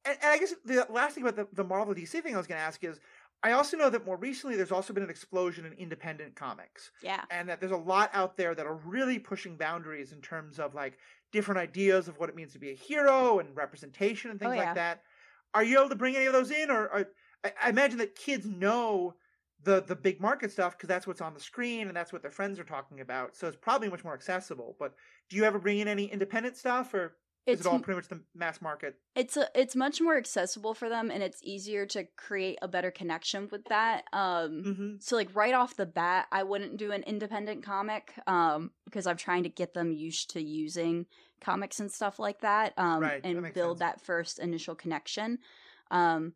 and, and I guess the last thing about the, the Marvel DC thing I was going to ask is, I also know that more recently there's also been an explosion in independent comics, yeah and that there's a lot out there that are really pushing boundaries in terms of like different ideas of what it means to be a hero and representation and things Oh, yeah. like that. Are you able to bring any of those in, or, or I, I imagine that kids know the the big market stuff because that's what's on the screen and that's what their friends are talking about. So it's probably much more accessible. But do you ever bring in any independent stuff, or is it's it all pretty much the mass market? it's a, it's much more accessible for them and it's easier to create a better connection with that um Mm-hmm. so like right off the bat i wouldn't do an independent comic um because i'm trying to get them used to using comics and stuff like that um Right, and makes build sense. that first initial connection um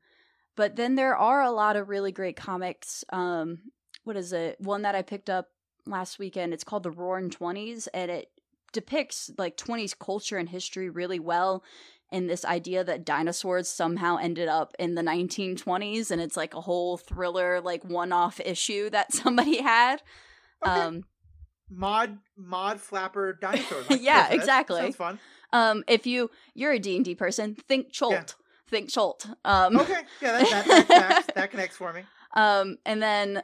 but then there are a lot of really great comics um what is it one that i picked up last weekend it's called the roaring 20s and it depicts like 20s culture and history really well and this idea that dinosaurs somehow ended up in the 1920s and it's like a whole thriller like one-off issue that somebody had Okay. um Mod mod flapper dinosaurs. Yeah, go for that. exactly. Sounds fun. um if you you're a D&D person think Chult Yeah. Think Chult um Okay, yeah, that that, that, connects, that connects for me. Um, and then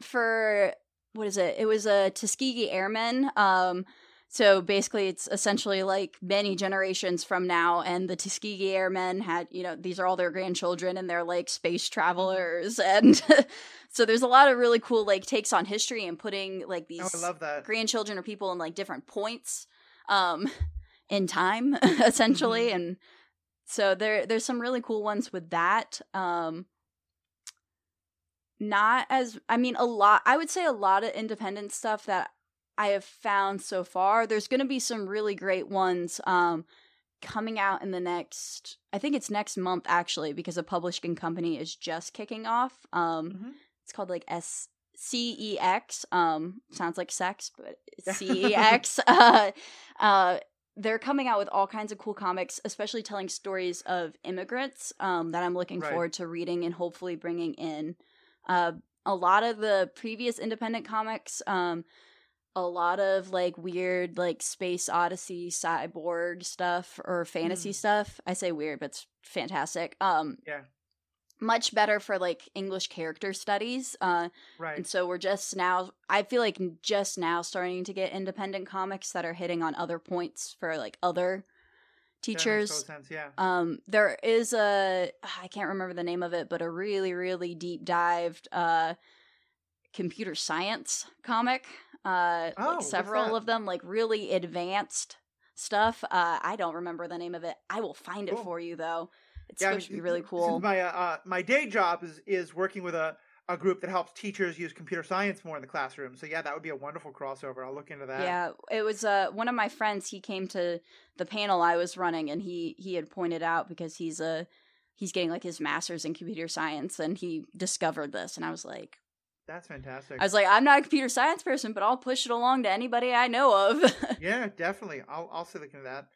for what is it? It was a Tuskegee Airmen. Um, so basically, it's essentially like many generations from now, and the Tuskegee Airmen had, you know, these are all their grandchildren, and they're like space travelers, and so there's a lot of really cool like takes on history and putting like these Oh, I love that. grandchildren or people in like different points um in time essentially and so there there's some really cool ones with that um not as i mean a lot i would say a lot of independent stuff that i have found so far there's going to be some really great ones um coming out in the next i think it's next month actually because a publishing company is just kicking off um Mhm. it's called like s c e x um sounds like sex but c e x uh uh they're coming out with all kinds of cool comics especially telling stories of immigrants um that i'm looking Right. forward to reading and hopefully bringing in uh a lot of the previous independent comics, um, a lot of like weird like space odyssey cyborg stuff or fantasy Mm. stuff. I say weird, but it's fantastic. Um, Yeah. Much better for like English character studies. Uh, Right. and so we're just now, I feel like just now starting to get independent comics that are hitting on other points for like other teachers. sense. Yeah. Um, there is a I can't remember the name of it, but a really really deep dived uh computer science comic. Uh, Oh, like several of them, like really advanced stuff. Uh, I don't remember the name of it. I will find it for you though. It's yeah, supposed to be really cool. My uh, uh, my day job is is working with a a group that helps teachers use computer science more in the classroom. So yeah, that would be a wonderful crossover. I'll look into that. Yeah, it was uh one of my friends. He came to the panel I was running, and he he had pointed out because he's a he's getting like his master's in computer science, and he discovered this, and I was like, That's fantastic. I was like, I'm not a computer science person, but I'll push it along to anybody I know of. yeah, definitely. I'll I'll look into that.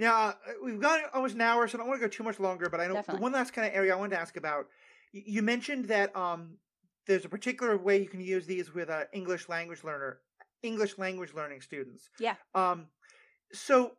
Now uh, we've got almost an hour, so I don't want to go too much longer. But I know Definitely. the one last kind of area I wanted to ask about. You mentioned that um, there's a particular way you can use these with uh, English language learner, English language learning students. Yeah. Um, so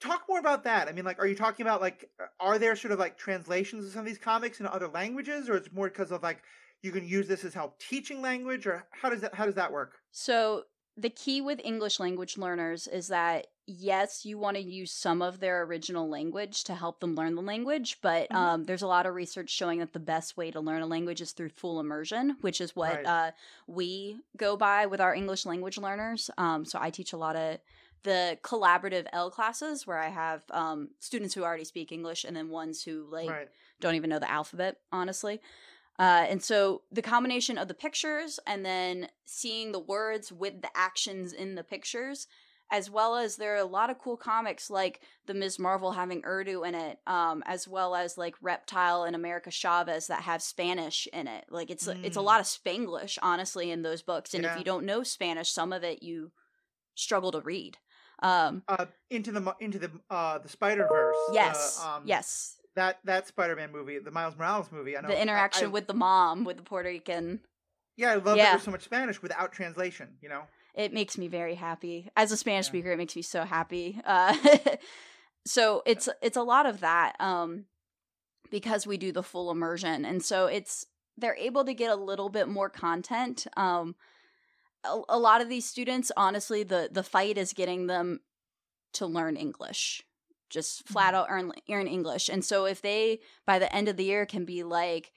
talk more about that. I mean, like, are you talking about like, are there sort of like translations of some of these comics in other languages, or it's more because of like you can use this as help teaching language, or how does that how does that work? so the key with English language learners is that yes, you want to use some of their original language to help them learn the language, but Mhm. um, there's a lot of research showing that the best way to learn a language is through full immersion, which is what Right. uh, we go by with our English language learners. Um, so I teach a lot of the collaborative ELL classes where I have um, students who already speak English and then ones who like right. don't even know the alphabet, honestly. Uh, and so the combination of the pictures and then seeing the words with the actions in the pictures, as well as there are a lot of cool comics like the Ms. Marvel having Urdu in it, um, as well as like Reptile and America Chavez that have Spanish in it. Like it's it's a Mm. lot of Spanglish, honestly, in those books. And Yeah. if you don't know Spanish, some of it you struggle to read. Um, Uh, into the into the uh the Spider Verse. yes, um, yes. That that Spider Man movie, the Miles Morales movie. I know The interaction I, I, with the mom, with the Puerto Rican Yeah, I love that Yeah. there's so much Spanish without translation. You know. It makes me very happy. As a spanish Yeah. speaker it makes me so happy. Uh so it's it's a lot of that um because we do the full immersion. And so it's they're able to get a little bit more content. Um a, a lot of these students honestly the the fight is getting them to learn english. Just flat out earn, earn english. And so if they by the end of the year can be like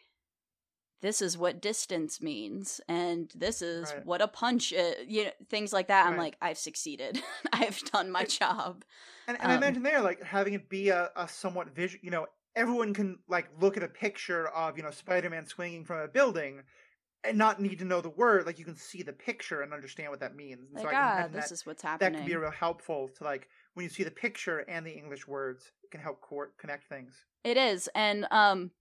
this is what distance means and this is Right. what a punch is, you know things like that i'm like i've succeeded i've done my job And, and I Um, imagine there, like having it be a, a somewhat visual. You know, everyone can like look at a picture of you know Spider Man swinging from a building, and not need to know the word. Like you can see the picture and understand what that means. And like I can ah this that, is what's happening that can be real helpful to like when you see the picture and the English words, it can help co- connect things. It is. And um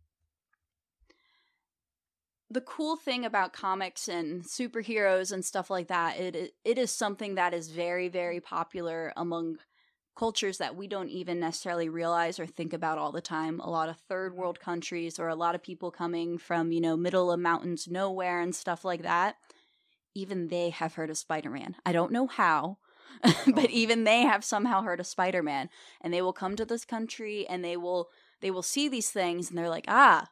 the cool thing about comics and superheroes and stuff like that, it it is something that is very very popular among cultures that we don't even necessarily realize or think about all the time. A lot of third world countries or a lot of people coming from, you know, middle of mountains nowhere and stuff like that. Even they have heard of Spider-Man. I don't know how, but even they have somehow heard of Spider-Man and they will come to this country and they will they will see these things and they're like, ah,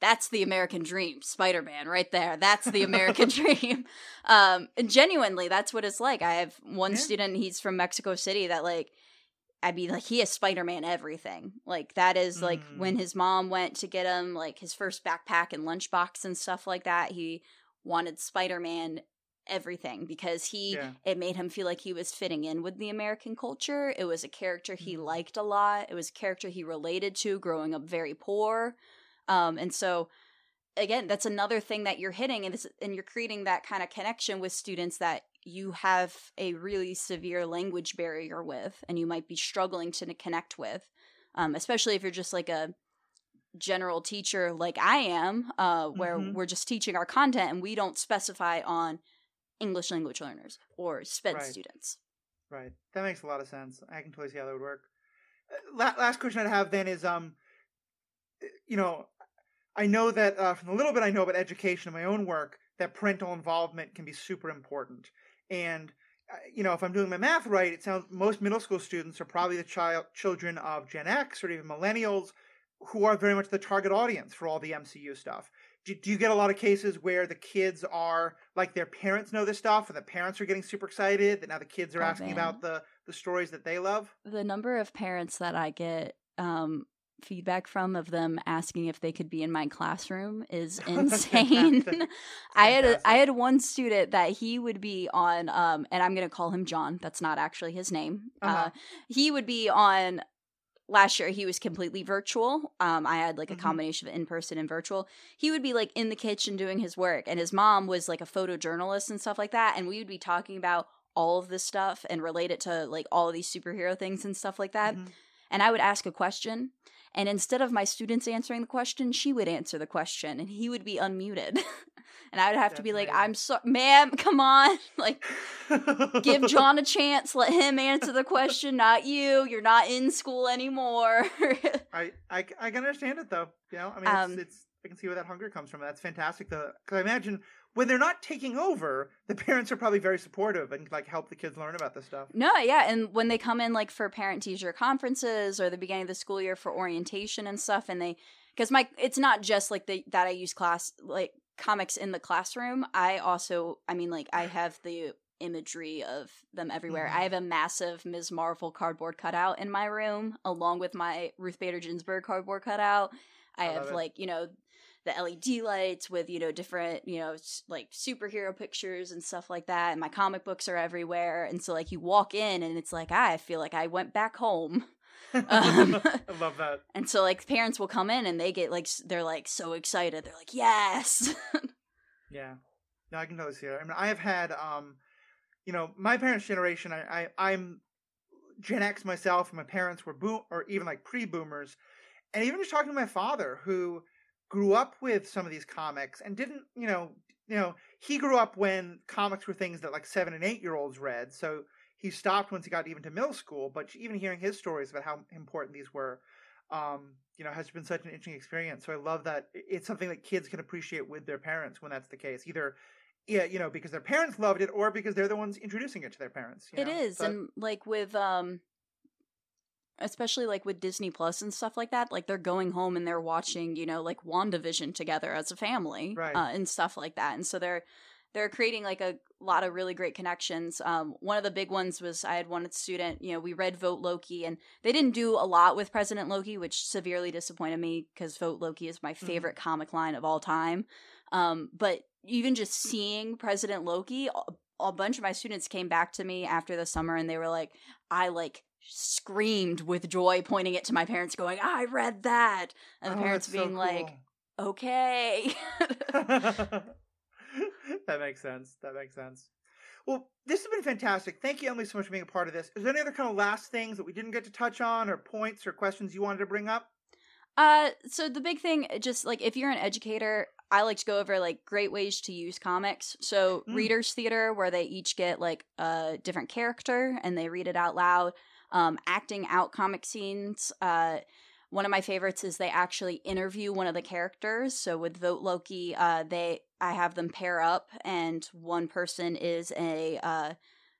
that's the American dream, Spider Man, right there. That's the American dream. Um, and genuinely, that's what it's like. I have one Yeah. student, he's from Mexico City, that like, I mean, like he has Spider Man everything. Like that is like Mm. when his mom went to get him like his first backpack and lunchbox and stuff like that. He wanted Spider Man everything because he Yeah. it made him feel like he was fitting in with the American culture. It was a character he Mhm. liked a lot. It was a character he related to growing up very poor. Um, and so again, that's another thing that you're hitting and, this, and you're creating that kind of connection with students that you have a really severe language barrier with and you might be struggling to connect with. Um, especially if you're just like a general teacher like I am, uh, where Mhm. we're just teaching our content and we don't specify on English language learners or SPED Right. students. Right. That makes a lot of sense. I can totally see how that would work. Uh, La- last question I'd have then is, um, you know, I know that uh, from the little bit I know about education in my own work, that parental involvement can be super important. And uh, you know, if I'm doing my math right, it sounds most middle school students are probably the child children of Gen X or even millennials who are very much the target audience for all the MCU stuff. Do, do you get a lot of cases where the kids are like their parents know this stuff and the parents are getting super excited that now the kids are Oh, asking man. about the the stories that they love? The number of parents that I get um, feedback from of them asking if they could be in my classroom is insane. I had a, I had one student that he would be on, um, and I'm gonna call him John. That's not actually his name. Uh-huh. Uh, he would be on. Last year, he was completely virtual. Um, I had like a Mhm. combination of in person and virtual. He would be like in the kitchen doing his work, and his mom was like a photojournalist and stuff like that. And we would be talking about all of this stuff and relate it to like all of these superhero things and stuff like that Mhm. and I would ask a question, and instead of my students answering the question, she would answer the question, and he would be unmuted, and I would have to be like, "I'm sorry, ma'am, come on, like give John a chance, let him answer the question, not you. You're not in school anymore." I, I I can understand it though. You know, I mean, Um, it's, it's I can see where that hunger comes from. That's fantastic. though, because I imagine when they're not taking over, the parents are probably very supportive and like help the kids learn about this stuff. no, yeah, and when they come in like for parent teacher conferences or the beginning of the school year for orientation and stuff, and they because my it's not just like the that I use class like comics in the classroom. I also, I mean, like I have the imagery of them everywhere. Mhm. I have a massive Ms. Marvel cardboard cutout in my room, along with my Ruth Bader Ginsburg cardboard cutout. I, I have like you know the LED lights with you know different you know like superhero pictures and stuff like that. And my comic books are everywhere, and so like you walk in and it's like ah, I feel like I went back home. Um, I love that. And so like parents will come in and they get like they're like so excited. They're like, "Yes." Yeah. No, I can totally see it. I mean, I have had, um, you know, my parents' generation. I, I I'm Gen X myself, and my parents were boom or even like pre-boomers, and even just talking to my father, who grew up with some of these comics and didn't, you know, you know, he grew up when comics were things that like seven and eight year olds read. So he stopped once he got even to middle school. But even hearing his stories about how important these were, um, you know, has been such an interesting experience. So I love that it's something that kids can appreciate with their parents when that's the case. Either, yeah, you know, because their parents loved it, or because they're the ones introducing it to their parents. It know? is, So- and like with um, especially like with Disney Plus and stuff like that, like they're going home and they're watching, you know, like WandaVision together as a family, Right. uh, and stuff like that, and so they're they're creating like a lot of really great connections. Um, one of the big ones was I had one student, you know, we read Vote Loki, and they didn't do a lot with President Loki, which severely disappointed me because Vote Loki is my favorite comic line of all time. Um, but even just seeing President Loki, a bunch of my students came back to me after the summer and they were like, I like screamed with joy, pointing it to my parents, going, I read that. And the Oh, parents that's so being like, okay. that makes sense. That makes sense. Well, this has been fantastic. Thank you, Emily, so much for being a part of this. Is there any other kind of last things that we didn't get to touch on, or points or questions you wanted to bring up? Uh, so the big thing, just like if you're an educator, I like to go over like great ways to use comics. So Mm. readers theater, where they each get like a different character and they read it out loud. Um, acting out comic scenes. Uh, one of my favorites is they actually interview one of the characters. So with Vote Loki, uh, they I have them pair up, and one person is a uh,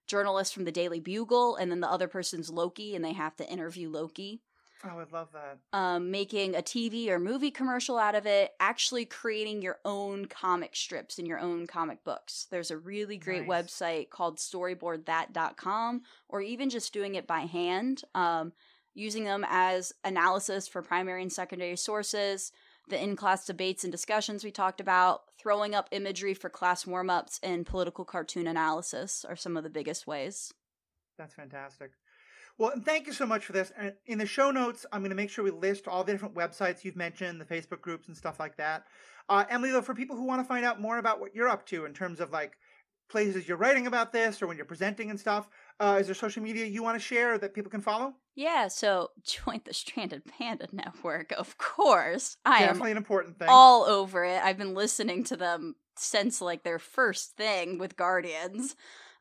journalist from the Daily Bugle, and then the other person's Loki, and they have to interview Loki Oh, I would love that. um, making a TV or movie commercial out of it, actually creating your own comic strips and your own comic books. There's a really great Nice. website called storyboardthat.com, or even just doing it by hand, um, using them as analysis for primary and secondary sources, the in class debates and discussions we talked about, throwing up imagery for class warm ups, and political cartoon analysis are some of the biggest ways. That's fantastic. Well, and thank you so much for this. And in the show notes, I'm going to make sure we list all the different websites you've mentioned, the Facebook groups and stuff like that. Uh, Emily, though, for people who want to find out more about what you're up to in terms of like places you're writing about this or when you're presenting and stuff, uh, is there social media you want to share that people can follow? Yeah, so join the Stranded Panda Network, of course. I am Definitely an important thing. all over it. I've been listening to them since like their first thing with Guardians.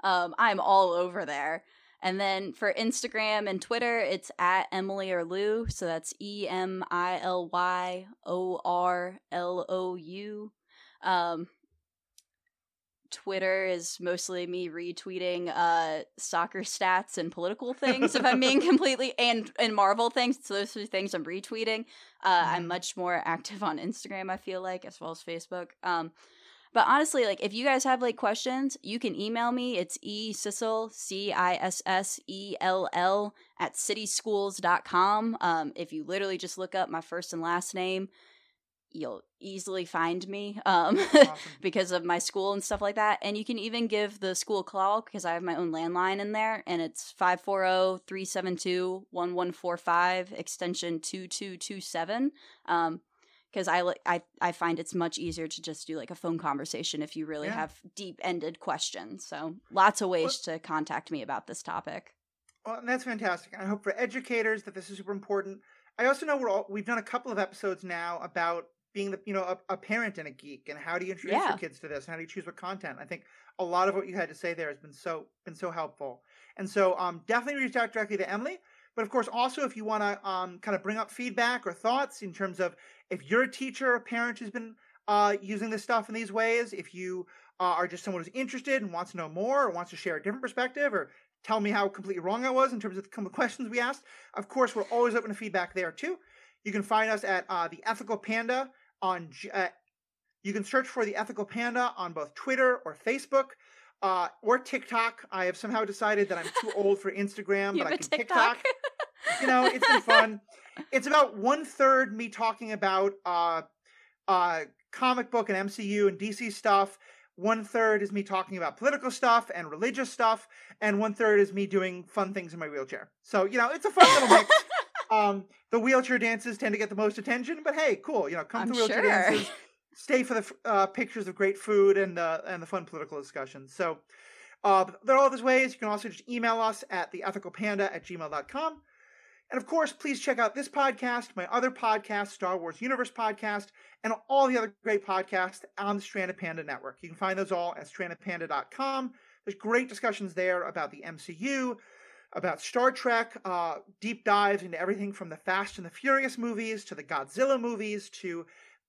Um, I'm all over there. And then for Instagram and Twitter, it's at Emily or Lou. So that's E M I L Y O R L O U. Um, Twitter is mostly me retweeting uh soccer stats and political things if I'm being completely and and Marvel things. So those three things I'm retweeting. Uh I'm Mhm. much more active on Instagram, I feel like, as well as Facebook. Um but honestly, like if you guys have like questions, you can email me. It's e sissel c i s s e l l at cityschools.com. Um, if you literally just look up my first and last name, you'll easily find me. Um, Awesome. because of my school and stuff like that. And you can even give the school a call because I have my own landline in there and it's oh, 540-372-1145 extension 2227. Um because I, I I find it's much easier to just do like a phone conversation if you really Yeah. have deep-ended questions. So, lots of ways to contact me about this topic. Well, and that's fantastic. I hope for educators that this is super important. I also know we're all we've done a couple of episodes now about being the you know a, a parent and a geek and how do you introduce Yeah. your kids to this and how do you choose what content. I think a lot of what you had to say there has been so been so helpful. And so um, definitely reach out directly to Emily. But of course, also if you want to um, kind of bring up feedback or thoughts in terms of if you're a teacher or a parent who's been uh, using this stuff in these ways, if you uh, are just someone who's interested and wants to know more or wants to share a different perspective or tell me how completely wrong I was in terms of the questions we asked. Of course, we're always open to feedback there too. You can find us at uh, the Ethical Panda on. Uh, you can search for the Ethical Panda on both Twitter or Facebook. Uh, or TikTok. I have somehow decided that I'm too old for Instagram, but I can TikTok? you know, it's been fun. It's about one third me talking about uh, uh, comic book and MCU and DC stuff. One third is me talking about political stuff and religious stuff, and one third is me doing fun things in my wheelchair. So you know, it's a fun little mix. Um, the wheelchair dances tend to get the most attention, but hey, cool. You know, come I'm to wheelchair sure. dances. Stay for the uh, pictures of great food and uh, and the fun political discussions. So uh, there are all these ways. You can also just email us at theethicalpanda at gmail.com. And of course, please check out this podcast, my other podcast, Star Wars Universe Podcast, and all the other great podcasts on the Stranded Panda Network. You can find those all at strandedpanda.com. There's great discussions there about the MCU, about Star Trek, uh, deep dives into everything from the Fast and the Furious movies to the Godzilla movies to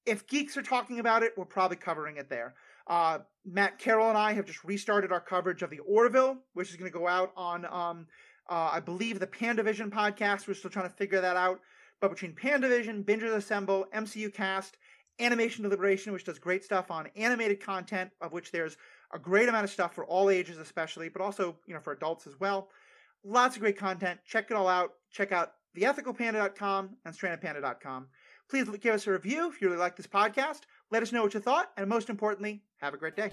if geeks are talking about it, we're probably covering it there. Uh, Matt Carroll and I have just restarted our coverage of the Orville, which is going to go out on, um, uh, I believe, the Pandavision podcast. We're still trying to figure that out. But between Pandavision, Bingers Assemble, MCU Cast, Animation Deliberation, which does great stuff on animated content, of which there's a great amount of stuff for all ages, especially, but also you know for adults as well. Lots of great content. Check it all out. Check out theethicalpanda.com and strandedpanda.com. Please give us a review if you really like this podcast. Let us know what you thought, and most importantly, have a great day.